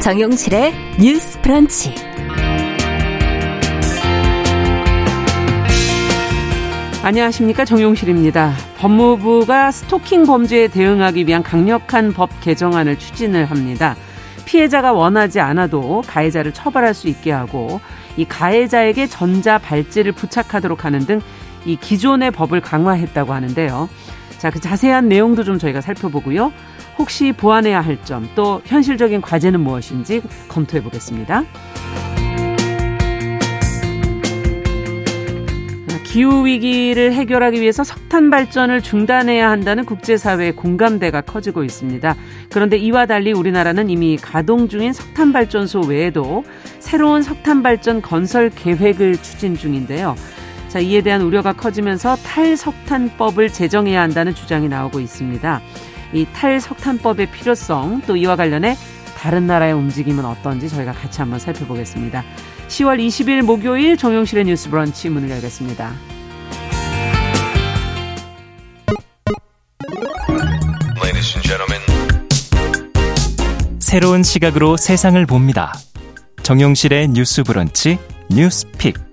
정용실의 뉴스 프런치. 안녕하십니까 정용실입니다. 법무부가 스토킹 범죄에 대응하기 위한 강력한 법 개정안을 추진을 합니다. 피해자가 원하지 않아도 가해자를 처벌할 수 있게 하고 이 가해자에게 전자 발찌를 부착하도록 하는 등 이 기존의 법을 강화했다고 하는데요. 자, 그 자세한 내용도 좀 저희가 살펴보고요. 혹시 보완해야 할 점, 또 현실적인 과제는 무엇인지 검토해 보겠습니다. 기후 위기를 해결하기 위해서 석탄 발전을 중단해야 한다는 국제사회의 공감대가 커지고 있습니다. 그런데 이와 달리 우리나라는 이미 가동 중인 석탄 발전소 외에도 새로운 석탄 발전 건설 계획을 추진 중인데요. 자, 이에 대한 우려가 커지면서 탈석탄법을 제정해야 한다는 주장이 나오고 있습니다. 이 탈석탄법의 필요성 또 이와 관련해 다른 나라의 움직임은 어떤지 저희가 같이 한번 살펴보겠습니다. 10월 20일 목요일 정용실의 뉴스 브런치 문을 열겠습니다. 새로운 시각으로 세상을 봅니다. 정용실의 뉴스 브런치 뉴스픽.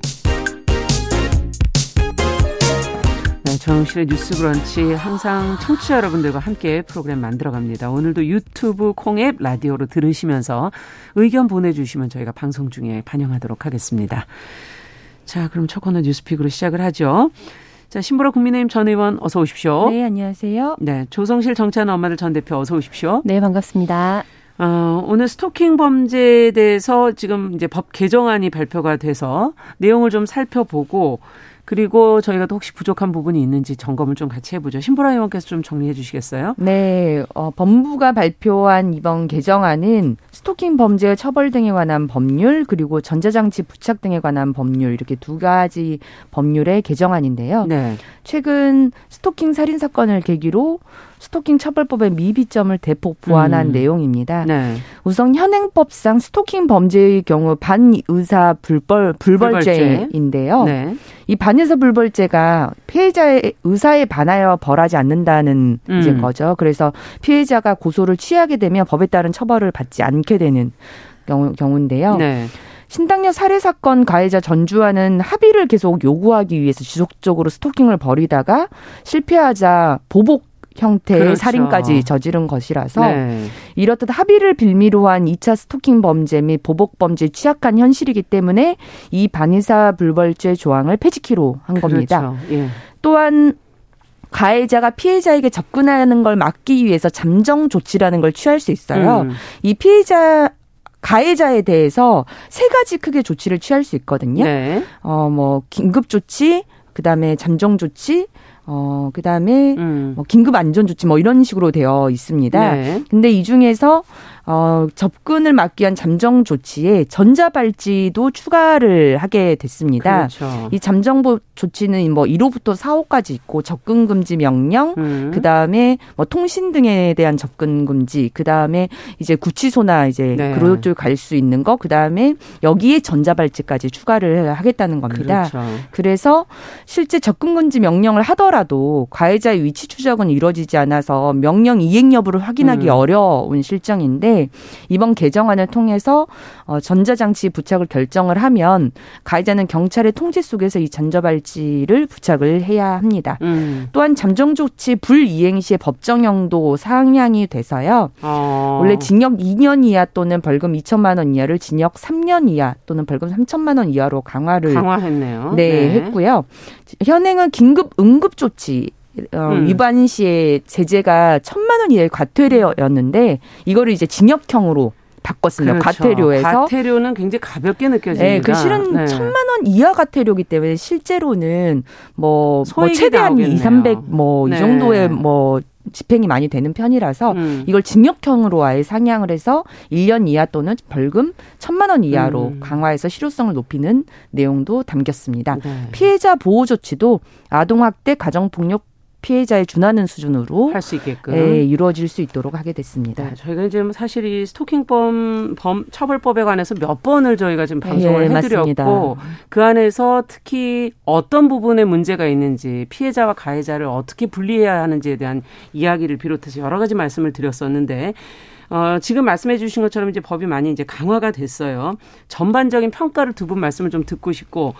정용실의 뉴스 브런치 항상 청취자 여러분들과 함께 프로그램 만들어갑니다. 오늘도 유튜브 콩앱 라디오로 들으시면서 의견 보내주시면 저희가 방송 중에 반영하도록 하겠습니다. 자, 그럼 첫 코너 뉴스픽으로 시작을 하죠. 자, 신보라 국민의힘 전 의원 어서 오십시오. 네, 안녕하세요. 네, 조성실 정치하는 엄마들 전 대표 어서 오십시오. 네, 반갑습니다. 어, 오늘 스토킹 범죄에 대해서 지금 이제 법 개정안이 발표가 돼서 내용을 좀 살펴보고 그리고 저희가 또 혹시 부족한 부분이 있는지 점검을 좀 같이 해보죠. 신보라 의원께서 좀 정리해 주시겠어요? 네, 어, 법무부가 발표한 이번 개정안은 스토킹 범죄 처벌 등에 관한 법률 그리고 전자장치 부착 등에 관한 법률 이렇게 두 가지 법률의 개정안인데요. 네. 최근 스토킹 살인 사건을 계기로 스토킹 처벌법의 미비점을 대폭 보완한 음. 내용입니다. 네. 우선 현행법상 스토킹 범죄의 경우 반의사 불벌 불벌죄인데요. 네. 이 반의사 불벌죄가 피해자의 의사에 반하여 벌하지 않는다는 음. 이제 거죠. 그래서 피해자가 고소를 취하게 되면 법에 따른 처벌을 받지 않게 되는 경우, 경우인데요. 네. 신당녀 살해 사건 가해자 전주환은 합의를 계속 요구하기 위해서 지속적으로 스토킹을 벌이다가 실패하자 보복 형태의 그렇죠. 살인까지 저지른 것이라서 네. 이렇듯 합의를 빌미로 한 2차 스토킹 범죄 및 보복 범죄 취약한 현실이기 때문에 이 반의사 불벌죄 조항을 폐지키로 한 그렇죠. 겁니다. 예. 또한 가해자가 피해자에게 접근하는 걸 막기 위해서 잠정 조치라는 걸 취할 수 있어요. 음. 이 피해자 가해자에 대해서 세 가지 크게 조치를 취할 수 있거든요. 네. 어, 뭐, 긴급 조치, 그 다음에 잠정 조치, 어, 그 다음에 음. 뭐 긴급 안전 조치 뭐 이런 식으로 되어 있습니다. 네. 근데 이 중에서 어, 접근을 막기 위한 잠정 조치에 전자발찌도 추가를 하게 됐습니다. 그렇죠. 이 잠정 조치는 뭐 1호부터 4호까지 있고 접근 금지 명령, 음. 그 다음에 뭐 통신 등에 대한 접근 금지, 그 다음에 이제 구치소나 이제 네. 그로 갈수 있는 거, 그 다음에 여기에 전자발찌까지 추가를 하겠다는 겁니다. 그렇죠. 그래서 실제 접근 금지 명령을 하더라도 가해자의 위치 추적은 이루어지지 않아서 명령 이행 여부를 확인하기 음. 어려운 실정인데 이번 개정안을 통해서 어, 전자장치 부착을 결정을 하면 가해자는 경찰의 통제 속에서 이 전자발찌를 부착을 해야 합니다. 음. 또한 잠정 조치 불이행 시에 법정형도 상향이 돼서요. 어. 원래 징역 2년 이하 또는 벌금 2천만 원 이하를 징역 3년 이하 또는 벌금 3천만 원 이하로 강화를 강화했네요. 네, 네. 했고요. 현행은 긴급 응급 조치 어, 음. 위반 시에 제재가 천만 원 이하의 과태료였는데 이거를 이제 징역형으로 바꿨습니다. 그렇죠. 과태료에서 과태료는 굉장히 가볍게 느껴집니다. 네, 그 실은 네. 천만 원 이하 과태료기 때문에 실제로는 뭐, 뭐 최대한 2, 300 뭐이 네. 정도의 뭐 집행이 많이 되는 편이라서 음. 이걸 징역형으로 아예 상향을 해서 1년 이하 또는 벌금 1천만 원 이하로 음. 강화해서 실효성을 높이는 내용도 담겼습니다. 네. 피해자 보호 조치도 아동학대, 가정폭력 피해자에 준하는 수준으로 할 수 있게끔 예, 이루어질 수 있도록 하게 됐습니다. 네, 저희가 지금 사실 이 스토킹범 범 처벌법에 관해서 몇 번을 저희가 지금 방송을 예, 해드렸고 맞습니다. 그 안에서 특히 어떤 부분에 문제가 있는지 피해자와 가해자를 어떻게 분리해야 하는지에 대한 이야기를 비롯해서 여러 가지 말씀을 드렸었는데 어, 지금 말씀해 주신 것처럼 이제 법이 많이 이제 강화가 됐어요. 전반적인 평가를 두 분 말씀을 좀 듣고 싶고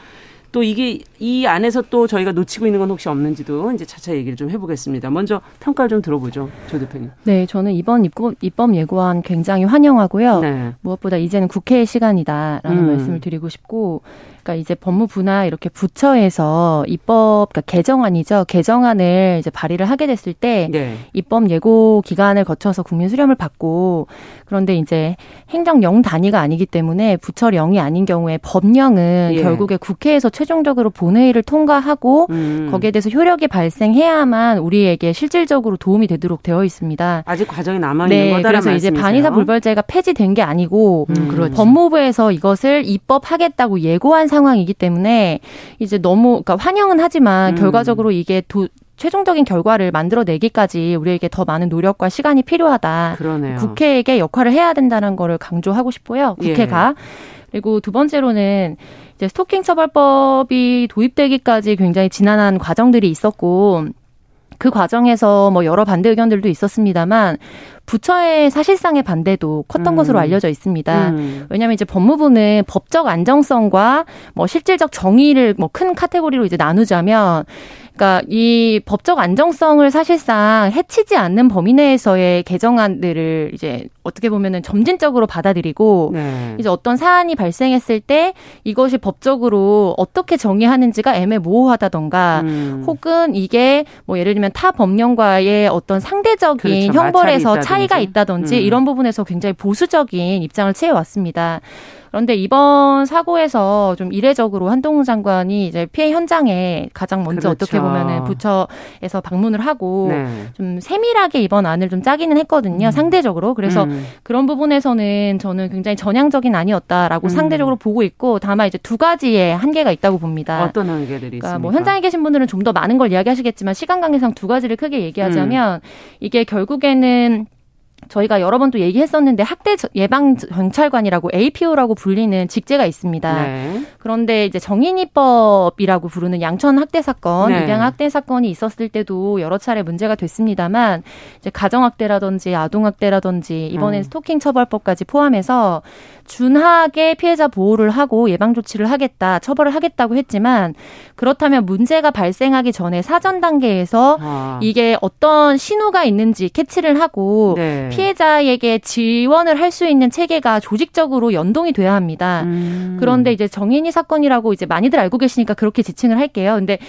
또 이게 이 안에서 또 저희가 놓치고 있는 건 혹시 없는지도 이제 차차 얘기를 좀 해보겠습니다. 먼저 평가를 좀 들어보죠, 조 대표님. 네, 저는 이번 입법, 입법 예고안 굉장히 환영하고요. 네. 무엇보다 이제는 국회의 시간이다라는 음. 말씀을 드리고 싶고, 그러니까 이제 법무부나 이렇게 부처에서 입법 그러니까 개정안이죠. 개정안을 이제 발의를 하게 됐을 때 네. 입법 예고 기간을 거쳐서 국민 수렴을 받고 그런데 이제 행정령 단위가 아니기 때문에 부처령이 아닌 경우에 법령은 예. 결국에 국회에서 최종적으로 본회의를 통과하고 음. 거기에 대해서 효력이 발생해야만 우리에게 실질적으로 도움이 되도록 되어 있습니다. 아직 과정이 남아 있는 네, 거다라는 그래서 이제 말씀이세요. 반의사 불벌제가 폐지된 게 아니고 음. 법무부에서 이것을 입법하겠다고 예고한 상황이기 때문에 이제 너무 그러니까 환영은 하지만 음. 결과적으로 이게 도, 최종적인 결과를 만들어내기까지 우리에게 더 많은 노력과 시간이 필요하다. 그러네요. 국회에게 역할을 해야 된다는 거를 강조하고 싶고요. 예. 국회가. 그리고 두 번째로는 이제 스토킹 처벌법이 도입되기까지 굉장히 지난한 과정들이 있었고 그 과정에서 뭐 여러 반대 의견들도 있었습니다만 부처의 사실상의 반대도 컸던 음. 것으로 알려져 있습니다. 음. 왜냐하면 이제 법무부는 법적 안정성과 뭐 실질적 정의를 뭐 큰 카테고리로 이제 나누자면 그러니까 이 법적 안정성을 사실상 해치지 않는 범위 내에서의 개정안들을 이제 어떻게 보면은 점진적으로 받아들이고 네. 이제 어떤 사안이 발생했을 때 이것이 법적으로 어떻게 정의하는지가 애매모호하다던가 음. 혹은 이게 뭐 예를 들면 타 법령과의 어떤 상대적인 그렇죠. 형벌에서 차이가 있다든지. 있다든지 음. 이런 부분에서 굉장히 보수적인 입장을 취해 왔습니다. 그런데 이번 사고에서 좀 이례적으로 한동훈 장관이 이제 피해 현장에 가장 먼저 그렇죠. 어떻게 보면은 부처에서 방문을 하고 네. 좀 세밀하게 이번 안을 좀 짜기는 했거든요. 상대적으로. 그래서 음. 그런 부분에서는 저는 굉장히 전향적인 안이었다라고 음. 상대적으로 보고 있고 다만 이제 두 가지의 한계가 있다고 봅니다. 어떤 한계들이 그러니까 있습니까? 뭐 현장에 계신 분들은 좀 더 많은 걸 이야기하시겠지만 시간 관계상 두 가지를 크게 얘기하자면 음. 이게 결국에는 저희가 여러 번 또 얘기했었는데 학대 예방 경찰관이라고 APO라고 불리는 직제가 있습니다. 네. 그런데 이제 정인이법이라고 부르는 양천 학대 사건, 네. 입양 학대 사건이 있었을 때도 여러 차례 문제가 됐습니다만 이제 가정 학대라든지 아동 학대라든지 이번엔 음. 스토킹 처벌법까지 포함해서 준하게 피해자 보호를 하고 예방 조치를 하겠다, 처벌을 하겠다고 했지만 그렇다면 문제가 발생하기 전에 사전 단계에서 아. 이게 어떤 신호가 있는지 캐치를 하고 네. 피해자에게 지원을 할 수 있는 체계가 조직적으로 연동이 돼야 합니다. 음. 그런데 이제 정인이 사건이라고 이제 많이들 알고 계시니까 그렇게 지칭을 할게요. 근데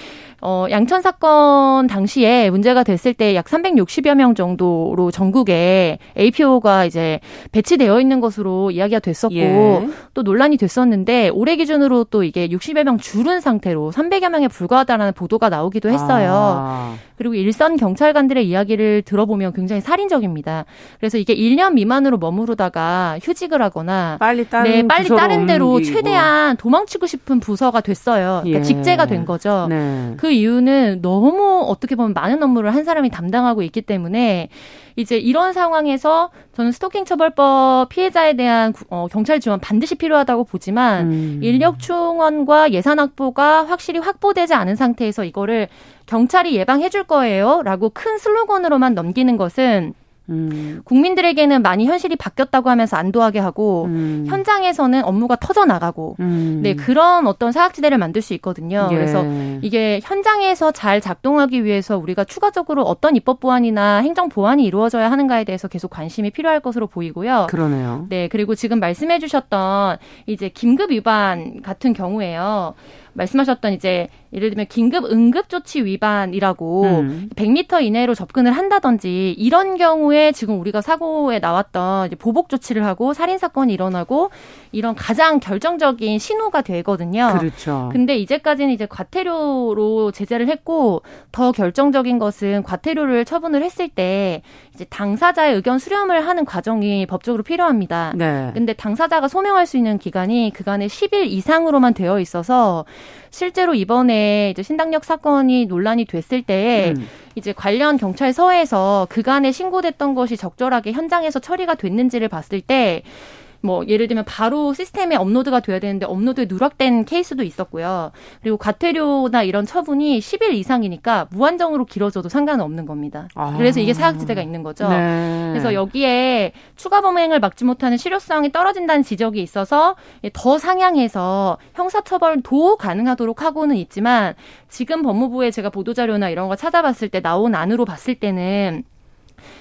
어 양천 사건 당시에 문제가 됐을 때 약 360여 명 정도로 전국에 APO가 이제 배치되어 있는 것으로 이야기가 됐었고 예. 또 논란이 됐었는데 올해 기준으로 또 이게 60여 명 줄은 상태로 300여 명에 불과하다라는 보도가 나오기도 했어요. 아. 그리고 일선 경찰관들의 이야기를 들어보면 굉장히 살인적입니다. 그래서 이게 1년 미만으로 머무르다가 휴직을 하거나 빨리 다른 네, 빨리 다른 데로 옮기고. 최대한 도망치고 싶은 부서가 됐어요. 그러니까 예. 직제가 된 거죠. 네. 그 이유는 너무 어떻게 보면 많은 업무를 한 사람이 담당하고 있기 때문에 이제 이런 상황에서 저는 스토킹 처벌법 피해자에 대한 구- 어, 경찰 지원 반드시 필요하다고 보지만 음. 인력 충원과 예산 확보가 확실히 확보되지 않은 상태에서 이거를 경찰이 예방해 줄 거예요라고 큰 슬로건으로만 넘기는 것은 음. 국민들에게는 많이 현실이 바뀌었다고 하면서 안도하게 하고 음. 현장에서는 업무가 터져 나가고 음. 네 그런 어떤 사각지대를 만들 수 있거든요. 예. 그래서 이게 현장에서 잘 작동하기 위해서 우리가 추가적으로 어떤 입법 보완이나 행정 보완이 이루어져야 하는가에 대해서 계속 관심이 필요할 것으로 보이고요. 그러네요. 네, 그리고 지금 말씀해 주셨던 이제 긴급 위반 같은 경우에요. 말씀하셨던 이제 예를 들면 긴급 응급 조치 위반이라고 음. 100m 이내로 접근을 한다든지 이런 경우에 지금 우리가 사고에 나왔던 보복 조치를 하고 살인 사건이 일어나고 이런 가장 결정적인 신호가 되거든요. 그렇죠. 근데 이제까지는 이제 과태료로 제재를 했고 더 결정적인 것은 과태료를 처분을 했을 때 이제 당사자의 의견 수렴을 하는 과정이 법적으로 필요합니다. 네. 근데 당사자가 소명할 수 있는 기간이 그간의 10일 이상으로만 되어 있어서 실제로 이번에 이제 신당역 사건이 논란이 됐을 때 음. 이제 관련 경찰서에서 그간에 신고됐던 것이 적절하게 현장에서 처리가 됐는지를 봤을 때 뭐 예를 들면 바로 시스템에 업로드가 돼야 되는데 업로드에 누락된 케이스도 있었고요. 그리고 과태료나 이런 처분이 10일 이상이니까 무한정으로 길어져도 상관은 없는 겁니다. 아. 그래서 이게 사각지대가 있는 거죠. 네. 그래서 여기에 추가 범행을 막지 못하는 실효성이 떨어진다는 지적이 있어서 더 상향해서 형사처벌도 가능하도록 하고는 있지만 지금 법무부에 제가 보도자료나 이런 거 찾아봤을 때 나온 안으로 봤을 때는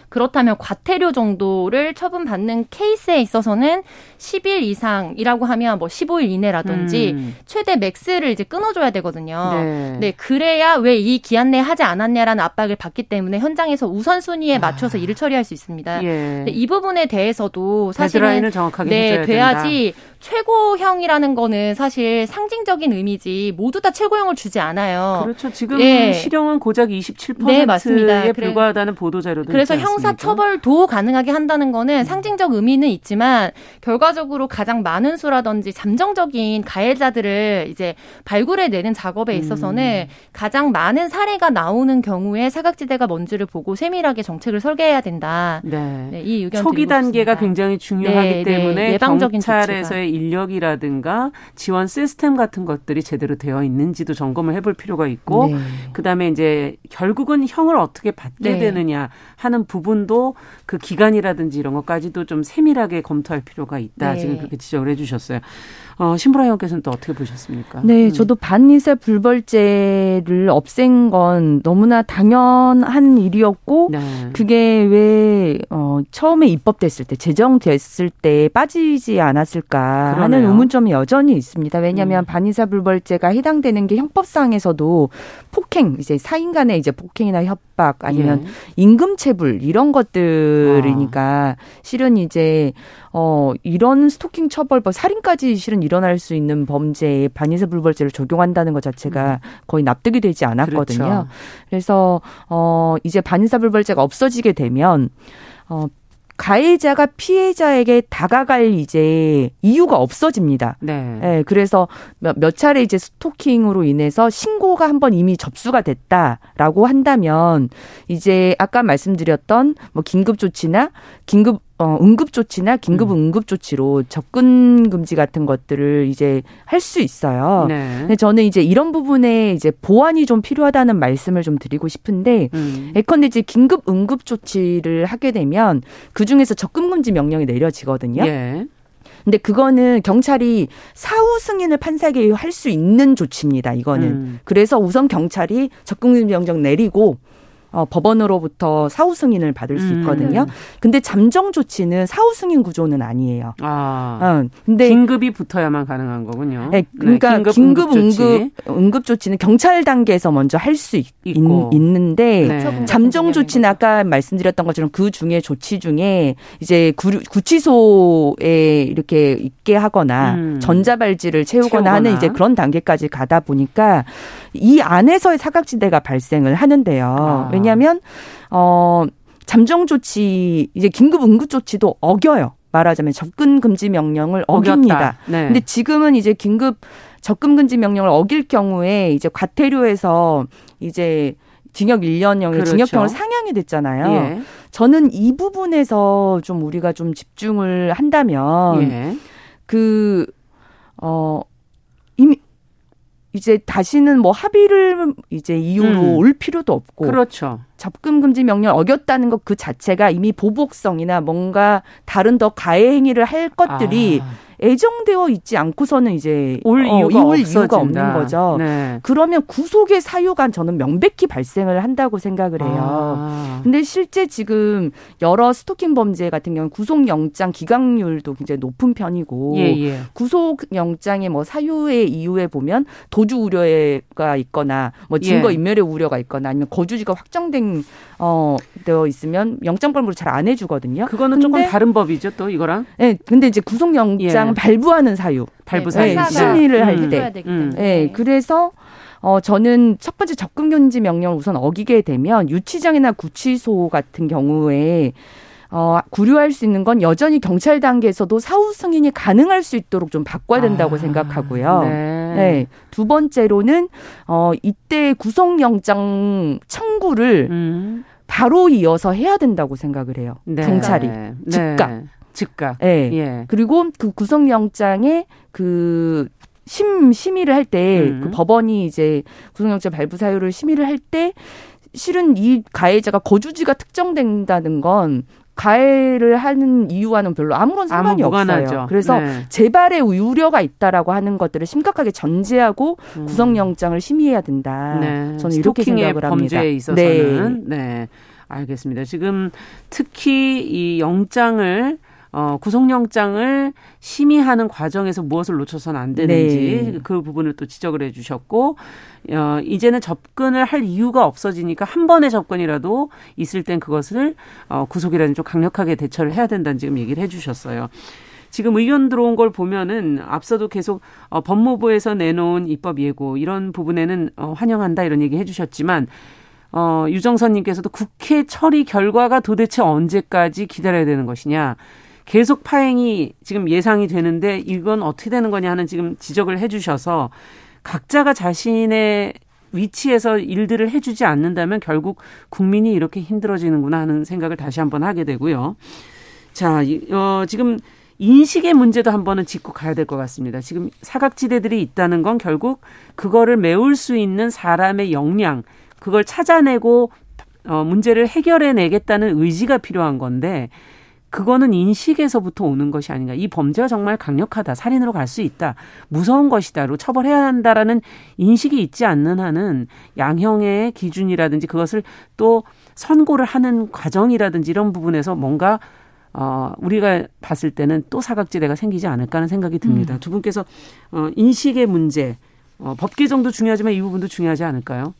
그렇다면 과태료 정도를 처분받는 케이스에 있어서는 10일 이상이라고 하면 뭐 15일 이내라든지 음. 최대 맥스를 이제 끊어줘야 되거든요. 네. 네, 그래야 왜 이 기한 내에 하지 않았냐라는 압박을 받기 때문에 현장에서 우선순위에 맞춰서 일을 처리할 수 있습니다. 아. 예. 이 부분에 대해서도 사실은 네, 돼야지 최고형이라는 거는 사실 상징적인 의미지 모두 다 최고형을 주지 않아요. 그렇죠. 지금 예. 실형은 고작 27%에 네, 맞습니다. 불과하다는 보도 자료도 그래서 있지 형사? 처벌도 가능하게 한다는 거는 상징적 의미는 있지만 결과적으로 가장 많은 수라든지 잠정적인 가해자들을 이제 발굴해 내는 작업에 음. 있어서는 가장 많은 사례가 나오는 경우에 사각지대가 뭔지를 보고 세밀하게 정책을 설계해야 된다. 네. 네, 이 의견 초기 단계가. 굉장히 중요하기 네, 네. 때문에 예방적인 경찰에서의 인력이라든가 지원 시스템 같은 것들이 제대로 되어 있는지도 점검을 해볼 필요가 있고 네. 그다음에 이제 결국은 형을 어떻게 받게 네. 되느냐 하는 부분 도 그 기간이라든지 이런 것까지도 좀 세밀하게 검토할 필요가 있다. 네. 지금 그렇게 지적을 해주셨어요. 어, 신부라 의원께서는 또 어떻게 보셨습니까? 네, 음. 저도 반니세 불벌죄를 없앤 건 너무나 당연한 일이었고 네. 그게 왜 어, 처음에 입법됐을 때 제정됐을 때 빠지지 않았을까 하는 그러네요. 의문점이 여전히 있습니다. 왜냐하면 음. 반의사 불벌죄가 해당되는 게 형법상에서도 폭행 이제 사인 간의 이제 폭행이나 협박 아니면 예. 임금체불 이런 것들이니까 아. 실은 이제 어 이런 스토킹 처벌법 살인까지 실은 일어날 수 있는 범죄에 반의사 불벌죄를 적용한다는 것 자체가 거의 납득이 되지 않았거든요. 음. 그렇죠. 그래서 어 이제 반의사 불벌죄가 없어지게 되면 어 가해자가 피해자에게 다가갈 이제 이유가 없어집니다. 네. 예, 그래서 몇, 몇 차례 이제 스토킹으로 인해서 신고가 한번 이미 접수가 됐다라고 한다면 이제 아까 말씀드렸던 뭐 긴급 조치나 긴급 어, 응급 조치나 긴급 음. 응급 조치로 접근 금지 같은 것들을 이제 할 수 있어요. 네. 근데 저는 이제 이런 부분에 이제 보완이 좀 필요하다는 말씀을 좀 드리고 싶은데 음. 예컨대 이제 긴급 응급 조치를 하게 되면 그 중에서 접근 금지 명령이 내려지거든요. 예. 근데 그거는 경찰이 사후 승인을 판사에게 할 수 있는 조치입니다. 이거는. 음. 그래서 우선 경찰이 접근 명령 내리고 어, 법원으로부터 사후 승인을 받을 수 음. 있거든요. 근데 잠정 조치는 사후 승인 구조는 아니에요. 아. 어, 근데 긴급이 붙어야만 가능한 거군요. 네, 그러니까 긴급, 응급, 조치 응급 조치 는 경찰 단계에서 먼저 할수 있고. 있는데 네. 잠정 조치는 아까 말씀드렸던 것처럼 그 중에 조치 중에 이제 구, 구치소에 이렇게 있게 하거나 음. 전자발찌를 채우거나, 채우거나. 하는 이제 그런 단계까지 가다 보니까 이 안에서의 사각지대가 발생을 하는데요. 아. 왜냐 하면 어 잠정 조치 이제 긴급 응급 조치도 어겨요. 말하자면 접근 금지 명령을 어깁니다. 네. 근데 지금은 이제 긴급 접근 금지 명령을 어길 경우에 이제 과태료에서 이제 징역 1년형의 그렇죠. 징역형을 상향이 됐잖아요. 예. 저는 이 부분에서 좀 우리가 좀 집중을 한다면 예. 그, 어, 이미, 이제 다시는 뭐 합의를 이제 이유로 음. 올 필요도 없고 그렇죠. 접근 금지 명령 어겼다는 것 그 자체가 이미 보복성이나 뭔가 다른 더 가해 행위를 할 것들이 아, 애정되어 있지 않고서는 이제 올 어, 이유가, 이올. 이유가 없는 거죠. 네. 그러면 구속의 사유가 저는 명백히 발생을 한다고 생각을 해요. 아. 근데 실제 지금 여러 스토킹 범죄 같은 경우는 구속영장 기각률도 굉장히 높은 편이고 예, 예. 구속영장의 뭐 사유의 이유에 보면 도주 우려가 있거나 뭐 증거 예. 인멸의 우려가 있거나 아니면 거주지가 확정된 어 되어 있으면 영장 발부를 잘 안 해주거든요. 그거는 조금 근데- 다른 법이죠, 또 이거랑 네, 근데 이제 구속영장 예. 발부하는 사유, 발부 네, 사유. 네, 판사가 심의를 할 음. 때, 해야 되기 음. 때문에. 네, 그래서 어 저는 첫 번째 접근 금지 명령을 우선 어기게 되면 유치장이나 구치소 같은 경우에 어 구류할 수 있는 건 여전히 경찰 단계에서도 사후 승인이 가능할 수 있도록 좀 바꿔야 된다고 아, 생각하고요. 네. 네. 두 번째로는 어 이때 구속영장 청구를 음. 바로 이어서 해야 된다고 생각을 해요. 네. 경찰이 네. 즉각. 즉각. 네. 예. 그리고 그 구속영장에 그 심, 심의를 할 때, 음. 그 법원이 이제 구속영장 발부 사유를 심의를 할 때, 실은 이 가해자가 거주지가 특정된다는 건 가해를 하는 이유와는 별로 아무런 상관이 아무. 없어요. 그래서 네. 재발의 우려가 있다라고 하는 것들을 심각하게 전제하고 음. 구속영장을 심의해야 된다. 네. 저는 이렇게 생각을 합니다. 범죄에 있어서는 네. 알겠습니다. 지금 특히 이 영장을 어, 구속영장을 심의하는 과정에서 무엇을 놓쳐서는 안 되는지 네. 그 부분을 또 지적을 해 주셨고, 어, 이제는 접근을 할 이유가 없어지니까 한 번의 접근이라도 있을 땐 그것을 어, 구속이라는 좀 강력하게 대처를 해야 된다는 지금 얘기를 해 주셨어요. 지금 의견 들어온 걸 보면은 앞서도 계속 어, 법무부에서 내놓은 입법 예고 이런 부분에는 어, 환영한다 이런 얘기 해주셨지만 어, 유정선님께서도 국회 처리 결과가 도대체 언제까지 기다려야 되는 것이냐. 계속 파행이 지금 예상이 되는데 이건 어떻게 되는 거냐 하는 지금 지적을 해주셔서 각자가 자신의 위치에서 일들을 해주지 않는다면 결국 국민이 이렇게 힘들어지는구나 하는 생각을 다시 한번 하게 되고요. 자, 이- 어, 지금 인식의 문제도 한 번은 짚고 가야 될 것 같습니다. 지금 사각지대들이 있다는 건 결국 그거를 메울 수 있는 사람의 역량, 그걸 찾아내고 어, 문제를 해결해 내겠다는 의지가 필요한 건데 그거는 인식에서부터 오는 것이 아닌가. 이 범죄가 정말 강력하다. 살인으로 갈 수 있다. 무서운 것이다로 처벌해야 한다라는 인식이 있지 않는 한은 양형의 기준이라든지 그것을 또 선고를 하는 과정이라든지 이런 부분에서 뭔가 어, 우리가 봤을 때는 또 사각지대가 생기지 않을까 하는 생각이 듭니다. 두 분께서 어, 인식의 문제, 어, 법 개정도 중요하지만 이 부분도 중요하지 않을까요?